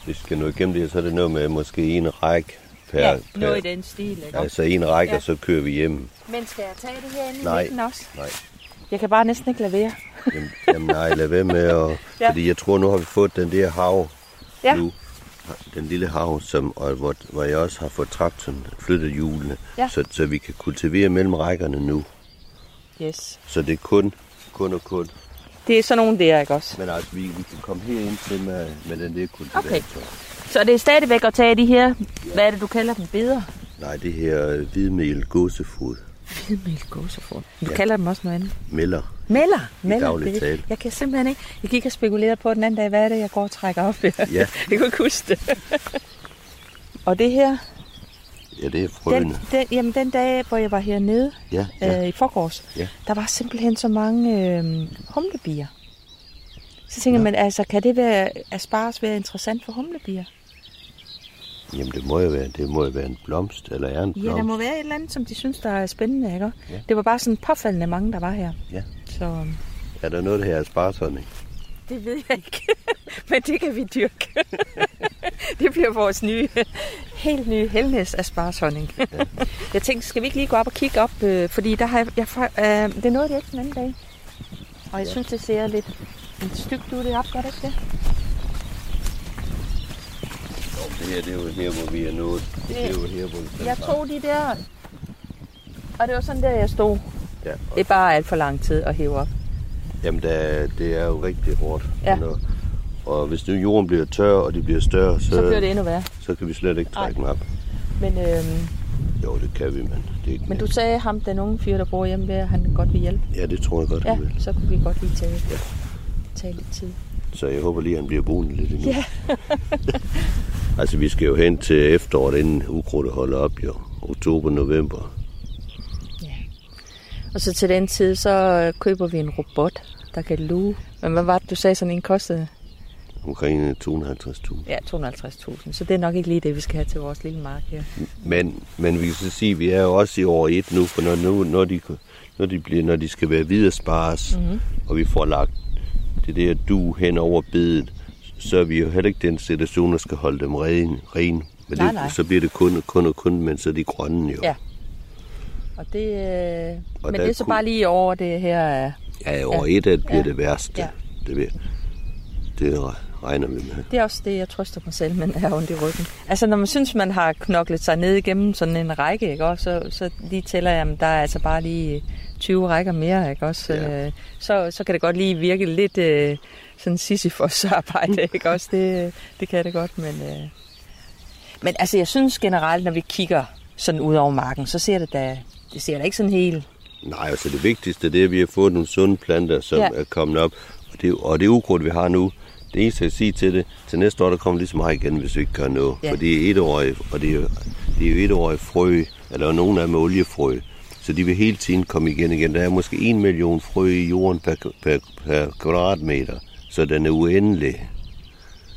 hvis vi skal nå igennem det her, så er det noget med måske en række per... Ja, per noget i den stil, ikke? altså en række, Ja. og så kører vi hjem. Men skal jeg tage det her i Nej. midten også? Nej. Jeg kan bare næsten ikke lade være. Jamen, jamen nej, lad være med at... Ja. ja. Fordi jeg tror, nu har vi fået den der hav Ja. nu. Den lille hav, som, og hvor, hvor jeg også har fået traktoren, flyttet hjulene, Ja. så, så vi kan kultivere mellem rækkerne nu. Yes. Så det er kun, kun og kun. Det er sådan nogle der, ikke også? Men altså, vi, vi kan komme herind til med, med den der kultivator. Okay. Så det er stadigvæk at tage de her, hvad er det, du kalder dem, beder? Nej, det her øh, hvidmel gåsefod. Hvidmel gåsefod. Du ja. Ja. kalder dem også noget andet. Melder. Melder. Melder. det- tale. Jeg kan simpelthen ikke. Jeg gik og spekulerede på den anden dag, hvad er det, jeg går og trækker op her. Ja. jeg kunne ikke huske det. og det her, Ja, det er den, frøene. den, jamen den dag, hvor jeg var hernede Ja, ja. øh, i forgårs, Ja. der var simpelthen så mange øh, humlebier. Så tænker man, altså, kan det være, asparges være interessant for humlebier? Jamen, det må jo være, det må jo være en blomst, eller er en blomst. Ja, der må være et eller andet, som de synes, der er spændende, ikke? Ja. Det var bare sådan påfaldende mange, der var her. Ja. Så øhm, Er der noget, der her er sparsonning? det ved jeg ikke. Men det kan vi dyrke. det bliver vores nye, helt nye helnes asparshonning. jeg tænkte, skal vi ikke lige gå op og kigge op? Øh, fordi der har jeg, jeg, øh, det er noget, jeg ikke den anden dag. Og jeg synes, det ser lidt, lidt stygt ud det op, gør det ikke det? Det her, det er jo her, hvor vi er nået. Det er jo her, hvor vi Jeg tog de der, og det var sådan der, jeg stod. Ja, Det er bare alt for lang tid at hæve op. Jamen, det er, det er jo rigtig hårdt. Ja. Og, og hvis nu jorden bliver tør, og de bliver større, så, Så bliver det endnu værre. så kan vi slet ikke trække dem op. Men, øhm, Jo, det kan vi, men det er ikke men du sagde ham, den unge fyr, der bor hjemme ved, at han godt vil hjælpe. Ja, det tror jeg godt, Ja, han vil. så kunne vi godt lige tage, tage lidt tid. Så jeg håber lige, at han bliver boende lidt endnu. Ja. altså, vi skal jo hen til efteråret, inden ukrudtet holder op, jo. Oktober, november. Og så til den tid, så øh, køber vi en robot, der kan luge. Men hvad var det, du sagde, sådan en kostede? omkring 250.000. Ja, 250.000. Så det er nok ikke lige det, vi skal have til vores lille mark her. Men, men vi kan så sige, at vi er jo også i år et nu, for når, nu, når, de, når, de, bliver, når de skal være videre spares, mm-hmm. og vi får lagt det der du hen over bedet, så er vi jo heller ikke den situation, der skal holde dem ren. ren. Men Nej, det, nej. så bliver det kun, kun og kun, men så er de grønne jo. Ja. Og det, øh, Og men det er så kunne- bare lige over det her. øh, Ja, i år et er, bliver Ja. det værste. Ja. Det, vil, det regner vi med. Det er også det, jeg trøster mig selv, men er ondt i ryggen. Altså, når man synes, man har knoklet sig ned igennem sådan en række, ikke også, så, så lige tæller jeg, at der er altså bare lige 20 rækker mere, ikke også? Ja. Øh, Så, så kan det godt lige virke lidt øh, sådan sisyfos arbejde, ikke også? Det, det kan det godt, men... Øh. Men altså, jeg synes generelt, når vi kigger sådan ud over marken, så ser det da, det ser da ikke sådan helt... Nej, altså det vigtigste det er, at vi har fået nogle sunde planter, som Ja. er kommet op. Og det, og det ukrudt, vi har nu, det eneste, jeg siger til det, til næste år, der kommer lige så meget igen, hvis vi ikke gør noget. Ja. For det er etårige, og det er, jo, det er jo etårige frø, eller nogle af dem er oliefrø. Så de vil hele tiden komme igen igen. Der er måske en million frø i jorden per, per, per kvadratmeter, så den er uendelig.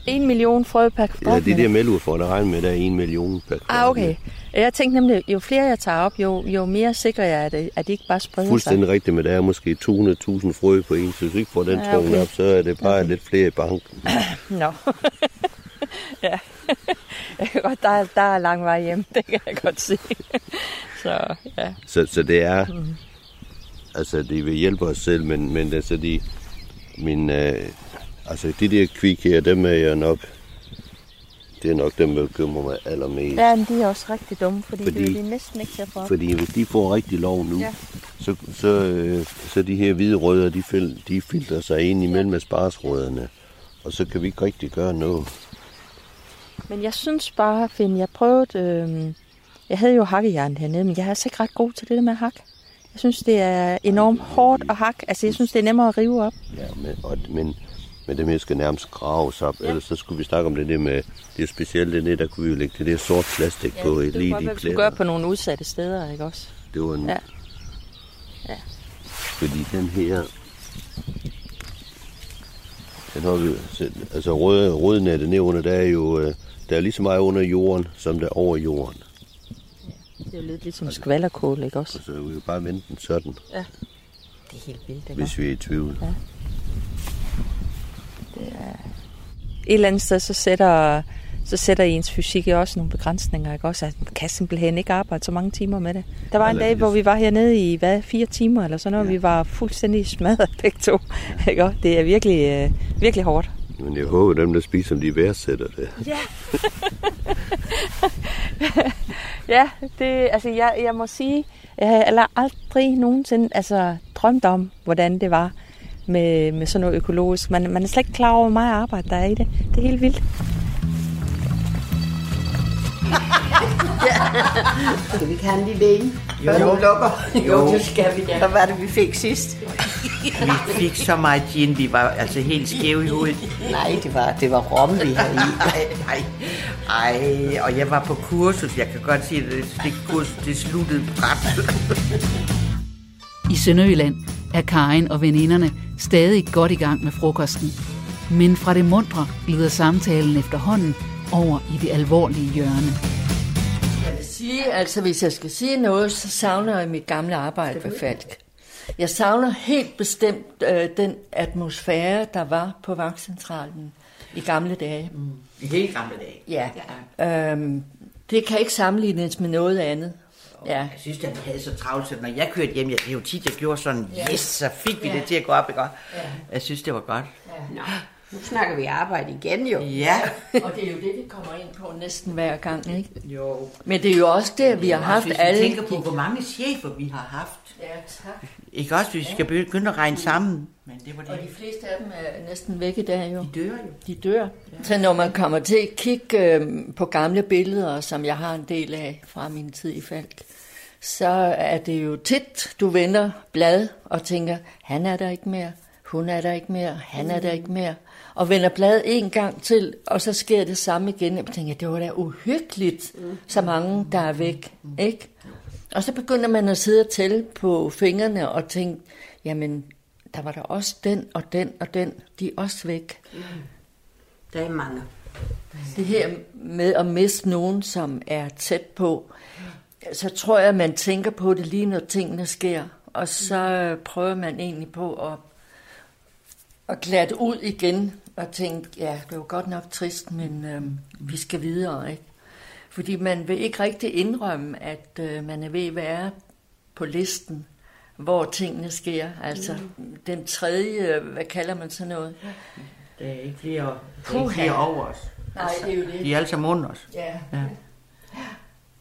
En million frø per Ja, kvadratmeter. det der mælkefor, der regner med, der er en million per kvadratmeter. Ah, okay. Jeg tænkte nemlig, jo flere jeg tager op, jo, jo mere sikrer jeg, at det, at det ikke bare spreder sig. Fuldstændig rigtigt, men der er måske 200.000 frø på en, så hvis vi ikke får den Ja, ja, okay. okay. op, så er det bare okay. lidt flere i banken. Nå. ja. Jeg kan godt, der, er, der er lang vej hjem, det kan jeg godt se. Så ja. Så, så det er, mm. altså det vil hjælpe os selv, men, men altså de, min, øh, altså de der kvik her, dem er jeg nok, det er nok dem, der bekymrer mig allermest. ja, men de er også rigtig dumme, fordi, fordi... Det er de næsten ikke op. Fordi hvis de får rigtig lov nu, Ja. så, så, øh, så de her hvide rødder, de, fil, de filtrer sig ind imellem sparsrødderne, og så kan vi ikke rigtig gøre noget. Men jeg synes bare, Finn, jeg prøvede... Øh, jeg havde jo hakkejern hernede, men jeg er altså ikke ret god til det der med at hakke. Jeg synes, det er enormt hårdt at hakke. Altså, jeg synes, det er nemmere at rive op. Ja, men, og, men, men det her skal nærmest graves op, ja. ellers så skulle vi snakke om det der med, det er specielt det der, der kunne vi jo lægge det der sort plastik på, det lige de pletter. gøre på nogle udsatte steder, ikke også? Det var en... Ja. Ja. Ja. Fordi den her... Den har vi... Altså rød, rødnettet nedunder, der er jo... øh, Der er lige så meget under jorden, som der er over jorden. Det er jo lidt ligesom skvallerkål, ikke også? Så vi kan bare vente den sådan, Det er helt vildt, ikke hvis vi er i tvivl. Ja. Et eller andet sted, så sætter, så sætter ens fysik også nogle begrænsninger, ikke også? At man kan simpelthen ikke arbejde så mange timer med det. Der var en Eller dag, hvor vi var hernede i, hvad, fire timer eller sådan noget, ja. vi var fuldstændig smadret begge to, ikke også? Det er virkelig, øh, virkelig hårdt. Men jeg håber, dem der spiser, de værdsætter det. Ja. ja, det, altså jeg, jeg må sige, jeg har aldrig nogensinde altså, drømt om, hvordan det var med, med sådan noget økologisk. Man, man er slet ikke klar over, hvor meget arbejde der er i det. Det er helt vildt. Skal vi ikke have en lille en, før Jo. du lukker? Jo. det skal vi da. Hvad var det, vi fik sidst? Vi fik så meget gin, vi var altså helt skæve i hovedet. Nej, det var, det var rom, vi havde i. Nej, nej. Ej, og jeg var på kursus. Jeg kan godt sige, at det kursus det sluttede bræt. I Sønderjylland er Karin og veninderne stadig godt i gang med frokosten. Men fra det mundre glider samtalen efterhånden over i det alvorlige hjørne. Jeg vil sige, altså hvis jeg skal sige noget, så savner jeg mit gamle arbejde ved Falk. Jeg savner helt bestemt øh, den atmosfære, der var på vagtcentralen i gamle dage. Mm. I helt gamle dage. Ja. ja. Øhm, det kan ikke sammenlignes med noget andet. Ja. Jeg synes, at vi havde så travlt, så når jeg kørte hjem, jeg, det er jo tit, jeg gjorde sådan, yes, så fik vi det til at gå op, ikke? Jeg synes, det var godt. Nå, nu snakker vi arbejde igen jo. Ja. Og det er jo det, vi kommer ind på næsten hver gang, ikke? Jo. Men det er jo også det, vi har haft Hvis alle... vi tænker på, hvor mange chefer vi har haft. Ja, tak. Ikke også, hvis vi skal begynde at regne sammen. Men det var Og det. de fleste af dem er næsten væk i dag, jo. De dør jo. De dør. Så når man kommer til at kigge øh, på gamle billeder, som jeg har en del af fra min tid i Falk, så er det jo tit, du vender blad og tænker, han er der ikke mere, hun er der ikke mere, han er der ikke mere. Og vender blad en gang til, og så sker det samme igen. Jeg tænker, det var da uhyggeligt, så mange der er væk. Ikke? Og så begynder man at sidde og tælle på fingrene og tænke, jamen, der var der også den og den og den, de er også væk. Der er mange. Det her med at miste nogen, som er tæt på, så tror jeg, man tænker på det lige når tingene sker. Og så prøver man egentlig på at, at glatte ud igen og tænke, ja, det var godt nok trist, men øhm, vi skal videre, ikke? Fordi man vil ikke rigtig indrømme, at øh, man er ved at være på listen, hvor tingene sker. Altså den tredje, hvad kalder man sådan noget? Der er ikke flere, der er ikke flere over os. Nej, det er jo det. De er alle sammen under os. Ja. Ja.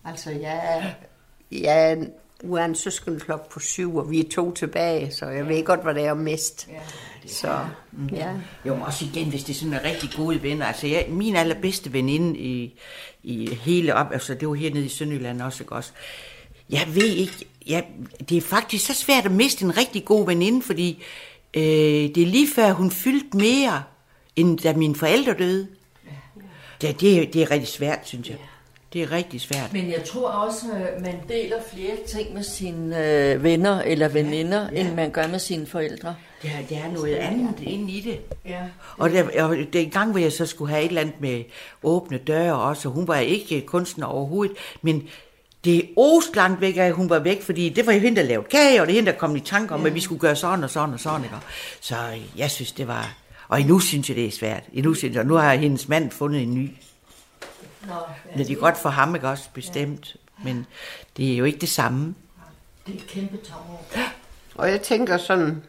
Altså, jeg er, jeg er en, nu er en søskendeklok på syv, og vi er to tilbage, så jeg ved godt, hvad det er at miste. Så, ja. Jo, også igen, hvis det er sådan en rigtig gode venner. Altså, jeg, min allerbedste veninde i, i hele op, altså det var hernede i Sønderjylland også, ikke også? Jeg ved ikke, jeg, det er faktisk så svært at miste en rigtig god veninde, fordi øh, det er lige før hun fyldte mere, end da mine forældre døde. Det, det, er- det er rigtig svært, synes jeg. Det er rigtig svært. Men jeg tror også, at man deler flere ting med sine øh, venner eller veninder, ja. end man gør med sine forældre. Der, der er noget andet inde i det. Ja. Og der, og den gang, hvor jeg så skulle have et eller andet med åbne døre også, og hun var ikke kunstner overhovedet, men det ost langt væk af, at hun var væk, fordi det var jo hende, der lavede kage, og det er hende, der kom i tanke om, at vi skulle gøre sådan og sådan og sådan. Ikke? Så jeg synes, det var... Og endnu synes jeg, det er svært. Endnu synes jeg, og nu har hendes mand fundet en ny. Nå, Ja. Det er godt for ham, ikke også, bestemt. Men det er jo ikke det samme. det er et kæmpe tomrum. Og jeg tænker sådan,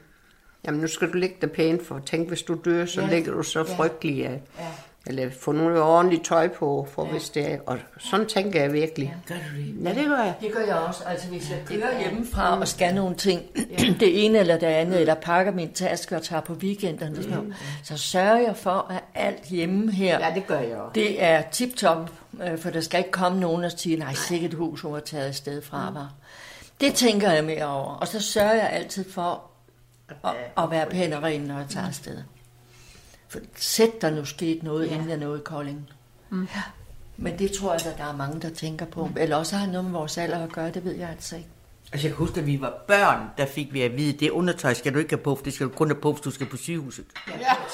jamen nu skal du ligge dig pænt, for tænk, hvis du dør, så Ja. ja. ligger du så Ja. frygtelig af. Ja. Eller få noget ordentligt tøj på, for ja. hvis det er. Og sådan tænker jeg virkelig. Gør du det? Ja, det gør jeg. Det gør jeg også. Altså, hvis jeg kører hjemmefra og skal nogle ting, det ene eller det andet, eller pakker min taske og tager på weekenderne, sådan noget, så sørger jeg for, at alt hjemme her, Ja, det gør jeg også. det er tip-top, øh, for der skal ikke komme nogen og sige, nej, sikkert hus, hun har taget afsted fra mig. Det tænker jeg mere over. Og så sørger jeg altid for at, at være pæn og ren, når jeg tager afsted. For sæt der nu sket noget, inden jeg nåede Kolding. Ja. Men det tror jeg, at der er mange, der tænker på. Eller også har noget med vores alder at gøre, det ved jeg altså ikke. Altså, jeg kan huske, at vi var børn, der fik vi at vide, det undertøj skal du ikke have på, for det skal du kun have på, hvis du skal på sygehuset. Ja,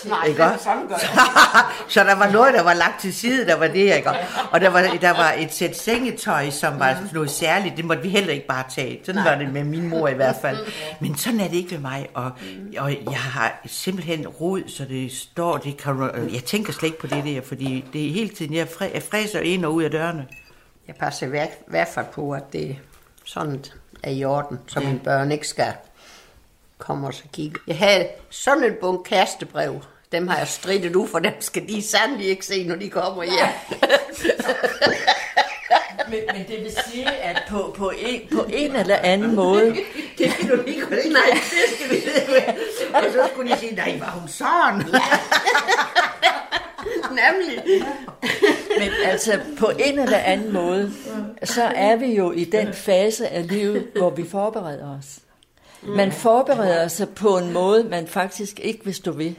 nej, Ikke også? sådan gør jeg. så der var noget, der var lagt til side, der var det, ikke? Og der var, der var et sæt sengetøj, som var noget særligt. Det måtte vi heller ikke bare tage. Sådan var det med min mor i hvert fald. Men sådan er det ikke ved mig. Og, og jeg har simpelthen rod, så det står, det kan, jeg tænker slet ikke på det der, fordi det er hele tiden, jeg, fræ, jeg fræser ind og ud af dørene. Jeg passer i hvert, hvert fald på, at det sådan er i orden, så mine børn ikke skal komme og så kigge. Jeg havde sådan en bunke kærestebrev. Dem har jeg strittet ud, for dem skal de sandelig ikke se, når de kommer hjem. Men, men det vil sige, at på, på, en, på en eller anden måde, Det kan du ikke godt Nej, det skal vi vide. Og så skulle de sige, nej, var hun sådan? Nemlig. men altså på en eller anden måde, så er vi jo i den fase af livet, hvor vi forbereder os. Man forbereder sig på en måde, man faktisk ikke vil stå ved.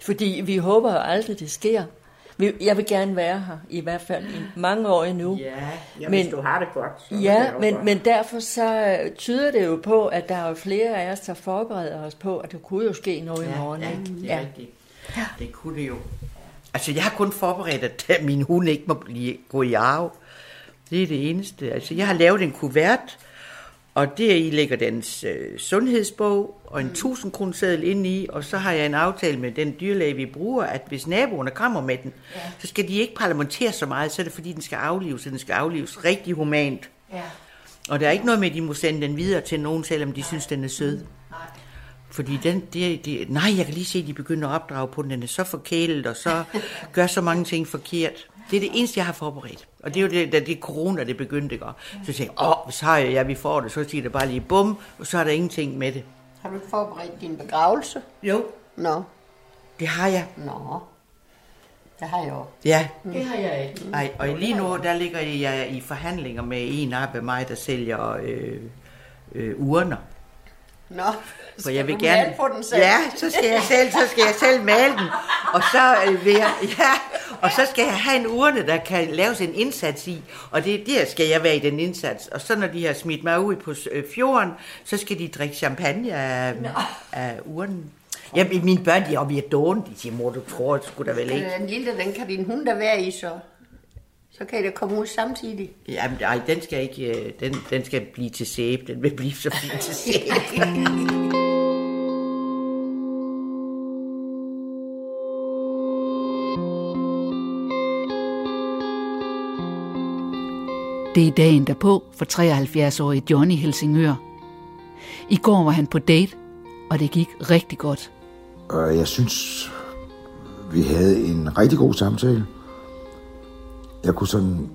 Fordi vi håber jo aldrig, det sker. Jeg vil gerne være her, i hvert fald i mange år endnu. Ja, ja Men- hvis du har det godt. Så Ja, det men, godt. men derfor så øh, tyder det jo på, at der er jo flere af os, der forbereder os på, at der kunne jo ske noget i morgen. Ja, ikke? det er rigtigt. Det kunne det jo. Altså, jeg har kun forberedt, at min hund ikke må blive, gå i arv. Det er det eneste. Altså, jeg har lavet en kuvert, og deri ligger dens øh, sundhedsbog og en 1000 kroner seddel inde i, og så har jeg en aftale med den dyrlæge, vi bruger, at hvis naboerne kommer med den, ja. så skal de ikke parlamentere så meget, så er det fordi, den skal aflives, og den skal aflives rigtig humant. Ja. Og der er ikke noget med, at de må sende den videre til nogen, selvom de synes, den er sød. Fordi den, det, det, nej, jeg kan lige se, at de begynder at opdrage på den. Den er så forkælet, og så gør så mange ting forkert. Det er det eneste, jeg har forberedt. Og det er jo det, da det er corona, det begyndte, ikke? Så tænkte jeg, åh, hvis har jeg, ja, vi får det, så siger det bare lige bum, og så er der ingenting med det. Har du ikke forberedt din begravelse? Jo, Nå, det har jeg. nå. Det har jeg også. Ja, Det har jeg ikke. Nej, og lige nu, der ligger jeg i forhandlinger med en af mig, der sælger øh, øh, urner. Nå, For jeg vil du gerne... male på den selv? Ja, så skal jeg selv, så skal jeg selv male den. Og så øh, vil jeg, ja, og så skal jeg have en urne, der kan laves en indsats i. Og det der skal jeg være i den indsats. Og så når de har smidt mig ud på øh, fjorden, så skal de drikke champagne af, af urnen. Ja, mine børn, de er oppe i dårne. De siger, mor, du tror, det skulle da vel ikke. Den lille, den kan din hund da være i, så, så kan I da komme ud samtidig. Jamen, nej, den skal ikke, øh, den, den skal blive til sæbe. Den vil blive så fin til sæbe. Det er dagen derpå for 73-årige Johnny Helsingør. I går var han på date, og det gik rigtig godt. Jeg synes, vi havde en rigtig god samtale. Jeg kunne sådan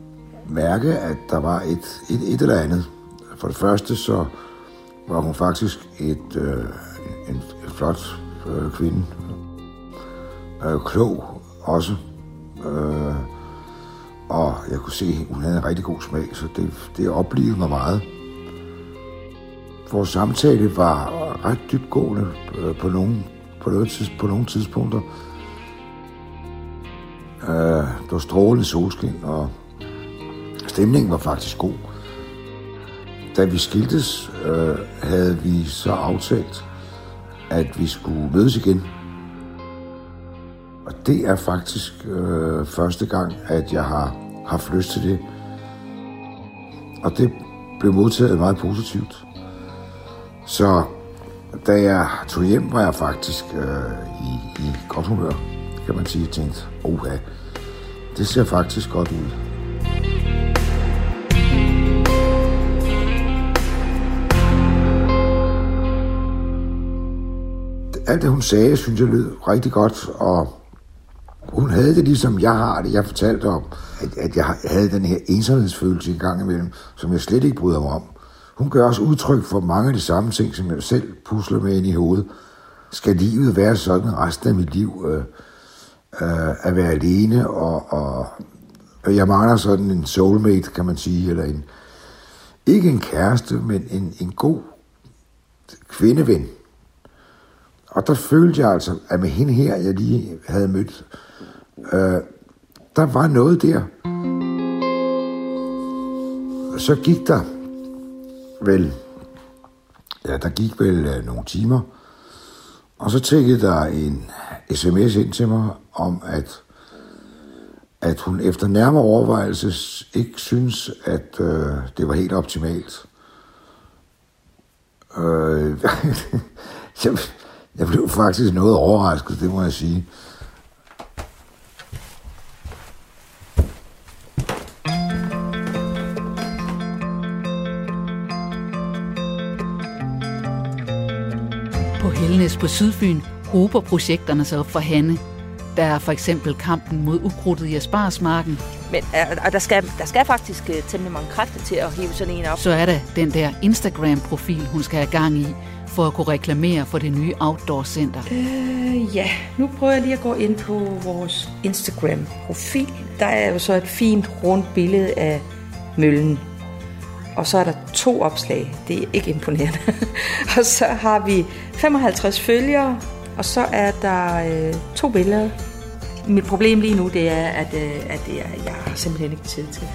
mærke, at der var et, et, et eller andet. For det første så var hun faktisk et, øh, en, en flot øh, kvinde. Øh, klog også. Øh, og jeg kunne se, at hun havde en rigtig god smag, så det, det oplevede mig meget. Vores samtale var ret dybgående øh, på nogle, på nogle, tids, på nogle tidspunkter. Øh, der var strålende solskin, og stemningen var faktisk god. Da vi skiltes, øh, havde vi så aftalt, at vi skulle mødes igen. Og det er faktisk øh, første gang, at jeg har haft lyst til det. Og det blev modtaget meget positivt. Så da jeg tog hjem, var jeg faktisk øh, i, i godt humør, kan man sige. Jeg tænkte, oha, det ser faktisk godt ud. Alt det, hun sagde, synes jeg lød rigtig godt, og hun havde det ligesom jeg har det. Jeg fortalte om, at, at jeg havde den her ensomhedsfølelse i gang imellem, som jeg slet ikke bryder mig om. Hun gør også udtryk for mange af de samme ting, som jeg selv pusler med ind i hovedet. Skal livet være sådan resten af mit liv? Øh, øh, at være alene, og, og, og jeg mangler sådan en soulmate, kan man sige, eller en, ikke en kæreste, men en, en god kvindeven. Og der følte jeg altså, at med hende her, jeg lige havde mødt, øh, der var noget der. Så gik der vel, ja, der gik vel øh, nogle timer, og så tækkede der en sms ind til mig om, at, at hun efter nærmere overvejelse ikke synes, at øh, det var helt optimalt. Øh, jeg, jeg blev faktisk noget overrasket, det må jeg sige. På Helnes på Sydfyn hober projekterne sig op for Hanne. Der er for eksempel kampen mod ukrudtet i Asparsmarken. Men øh, og der, skal, der skal faktisk øh, temmelig mange kræfter til at hive sådan en op. Så er der den der Instagram-profil, hun skal have gang i, for at kunne reklamere for det nye outdoor-center. Øh, ja, nu prøver jeg lige at gå ind på vores Instagram-profil. Der er jo så et fint rundt billede af møllen. Og så er der to opslag. Det er ikke imponerende. og så har vi 55 følgere, og så er der øh, to billeder. Mit problem lige nu, det er, at, øh, at det er, jeg har simpelthen ikke tid til.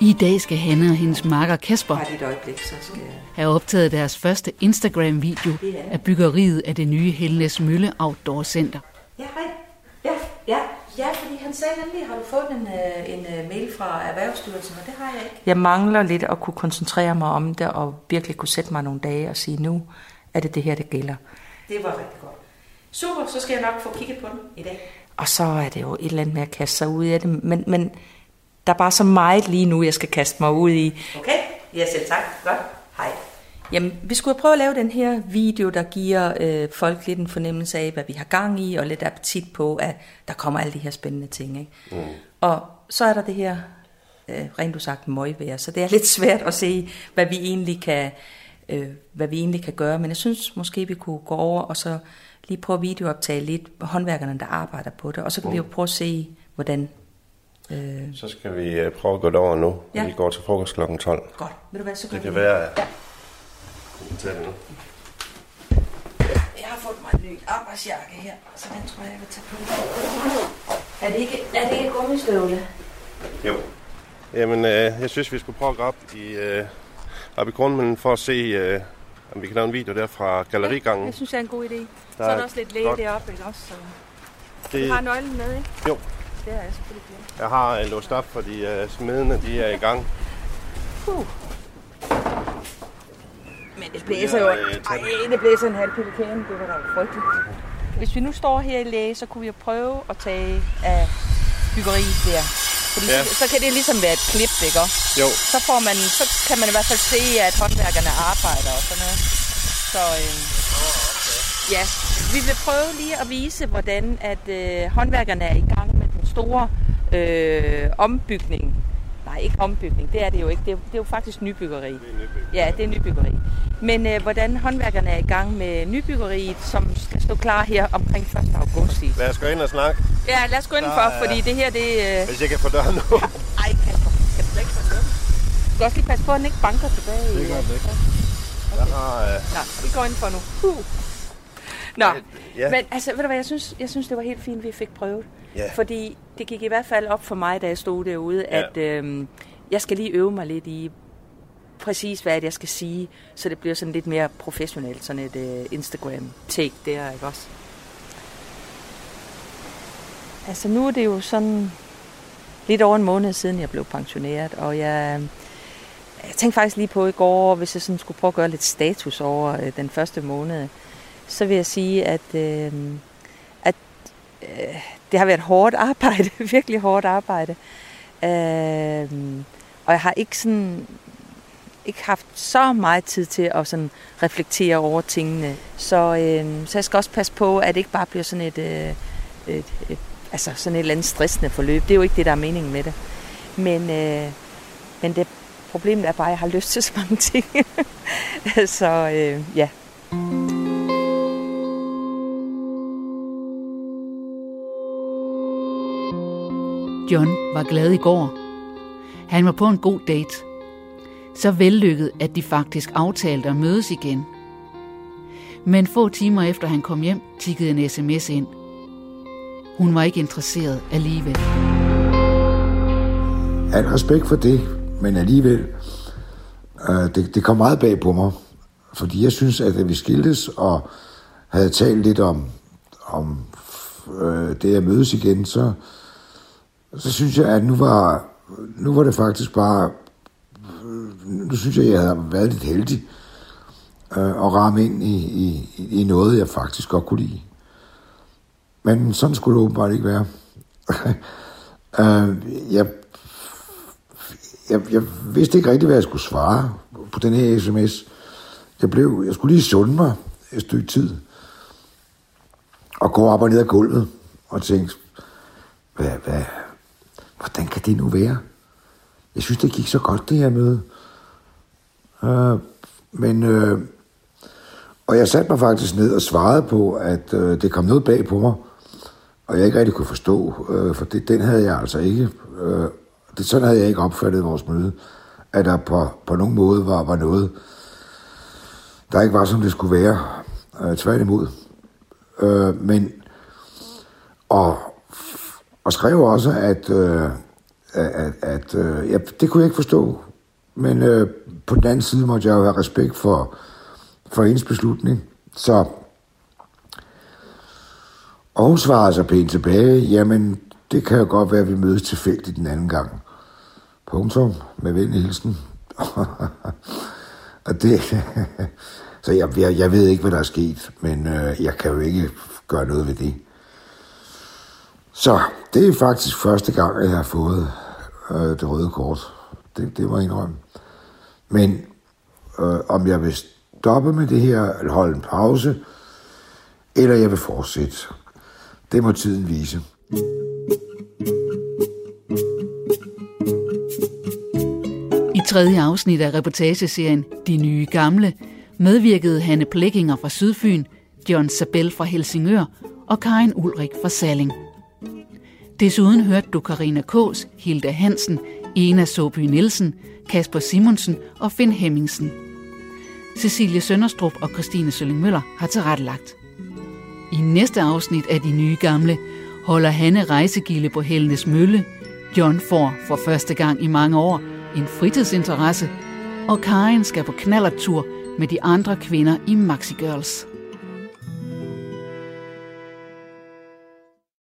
I dag skal Hanne og hendes makker Kasper øjeblik, så skal jeg... have optaget deres første Instagram-video af byggeriet af det nye Helnes Mølle Outdoor Center. Ja, hej. Ja, ja, ja, fordi han sagde nemlig, har du fået en, øh, en øh, mail fra Erhvervsstyrelsen, og det har jeg ikke. Jeg mangler lidt at kunne koncentrere mig om det, og virkelig kunne sætte mig nogle dage og sige, nu er det det her, det gælder. Det var rigtig godt. Super, så skal jeg nok få kigget på den i dag. Og så er det jo et eller andet med at kaste sig ud i det, men, men der er bare så meget lige nu, jeg skal kaste mig ud i. Okay, ja selv tak. Godt. Hej. Jamen, vi skulle prøve at lave den her video, der giver øh, folk lidt en fornemmelse af, hvad vi har gang i, og lidt appetit på, at der kommer alle de her spændende ting. Ikke? Mm. Og så er der det her, øh, rent du sagt, møgvejr, så det er lidt svært at se, hvad vi egentlig kan, øh, hvad vi egentlig kan gøre, men jeg synes måske, vi kunne gå over og så lige prøve at videooptage lidt håndværkerne, der arbejder på det, og så kan mm. vi jo prøve at se, hvordan Øh. Så skal vi øh, prøve at gå derover nu. Ja. Vi går til frokost kl. 12. Godt. Vil du være så Det kan være, ja. Vi tager det nu. Jeg har fået mig en ny arbejdsjakke her, så den tror jeg, jeg vil tage på. Er det ikke, er det ikke gummistøvle? Jo. Jamen, øh, jeg synes, vi skulle prøve at gå op i, øh, op i grunden for at se, øh, Om vi kan lave en video der fra gallerigangen. Ja, det synes jeg er en god idé. Der så er der også lidt læge deroppe, ikke også? Så... Det... Du har nøglen med, ikke? Jo. Det har jeg selvfølgelig glemt. Jeg har uh, låst op, fordi uh, smedene de er i gang. Uh. Men det blæser jo... Ej, det blæser en halv pelikan. Det var da frygteligt. Hvis vi nu står her i læge, så kunne vi jo prøve at tage af byggeriet der. Fordi ja. så, så kan det ligesom være et klip, ikke? Jo. Så, får man, så kan man i hvert fald se, at håndværkerne arbejder og sådan noget. Så øh, ja, vi vil prøve lige at vise, hvordan at øh, håndværkerne er i gang med den store øh, ombygning. Nej, ikke ombygning, det er det jo ikke. Det er, det er jo faktisk nybyggeri. Det er nybyggeri. Ja, det er nybyggeri. Men øh, hvordan håndværkerne er i gang med nybyggeriet, som skal stå klar her omkring 1. august. Lad os gå ind og snakke. Ja, lad os gå indenfor, Der er- fordi det her, det... Øh... Hvis jeg kan få døren nu. Ej, Kasper, kan du ikke få åben? Du skal også lige passe på, at den ikke banker tilbage. Det gør den ikke. Jeg har... Øh, Nå, vi går indenfor nu. Uh. Nå, ja. men altså, ved du hvad, jeg synes, jeg synes, det var helt fint, vi fik prøvet. Ja. Fordi det gik i hvert fald op for mig, da jeg stod derude, Ja. at øhm, jeg skal lige øve mig lidt i præcis, hvad det jeg skal sige, så det bliver sådan lidt mere professionelt, sådan et øh, Instagram-take der, ikke også? Altså nu er det jo sådan lidt over en måned siden, jeg blev pensioneret, og jeg, jeg tænkte faktisk lige på i går, hvis jeg sådan skulle prøve at gøre lidt status over øh, den første måned, så vil jeg sige, at, øh, at øh, det har været hårdt arbejde, virkelig hårdt arbejde. Øh, og jeg har ikke sådan ikke haft så meget tid til at sådan reflektere over tingene. Så, øh, så jeg skal også passe på, at det ikke bare bliver sådan et, øh, et, et, altså sådan et eller andet stressende forløb. Det er jo ikke det, der er meningen med det. Men, øh, men det problemet er bare, at jeg har lyst til så mange ting. så øh, ja. John var glad i går. Han var på en god date. Så vellykket, at de faktisk aftalte at mødes igen. Men få timer efter han kom hjem, tikkede en sms ind. Hun var ikke interesseret alligevel. Al respekt for det, men alligevel, øh, det, det kom meget bag på mig. Fordi jeg synes, at da vi skiltes og havde talt lidt om, om øh, det at mødes igen, så, så synes jeg, at nu var, nu var det faktisk bare... Øh, nu synes jeg, at jeg havde været lidt heldig øh, at ramme ind i, i, i noget, jeg faktisk godt kunne lide. Men sådan skulle det åbenbart ikke være. øh, jeg, jeg, jeg vidste ikke rigtig, hvad jeg skulle svare på den her sms. Jeg, blev, jeg skulle lige sunde mig et stykke tid. Og gå op og ned ad gulvet og tænke, hvad, hvad, hvordan kan det nu være? Jeg synes, det gik så godt, det her møde. Øh, men, øh, og jeg satte mig faktisk ned og svarede på, at øh, det kom noget bag på mig, og jeg ikke rigtig kunne forstå, øh, for det, den havde jeg altså ikke, Øh, det, sådan havde jeg ikke opfattet vores møde, at der på, på nogen måde var, var noget, der ikke var, som det skulle være, Øh, tværtimod. Øh, men, og, og skrev også, at, øh, at, at øh, ja, det kunne jeg ikke forstå, men øh, på den anden side måtte jeg jo have respekt for, for hendes beslutning. Så, og hun svarede så pænt tilbage, jamen det kan jo godt være, at vi mødes tilfældigt den anden gang. Punktum, med venlig hilsen. og det, så jeg, jeg, jeg ved ikke, hvad der er sket, men øh, jeg kan jo ikke gøre noget ved det. Så det er faktisk første gang, at jeg har fået øh, det røde kort. Det, det må jeg indrømme. Men øh, om jeg vil stoppe med det her, eller holde en pause, eller jeg vil fortsætte, det må tiden vise. I tredje afsnit af reportageserien De Nye Gamle medvirkede Hanne Plekinger fra Sydfyn, John Sabel fra Helsingør og Karin Ulrik fra Salling. Desuden hørte du Karina Kås, Hilda Hansen, Ena Soby Nielsen, Kasper Simonsen og Finn Hemmingsen. Cecilie Sønderstrup og Christine Sølling Møller har tilrettelagt. I næste afsnit af De Nye Gamle holder Hanne rejsegilde på Hellenes Mølle. John får for første gang i mange år en fritidsinteresse, og Karen skal på knallertur med de andre kvinder i Maxi Girls.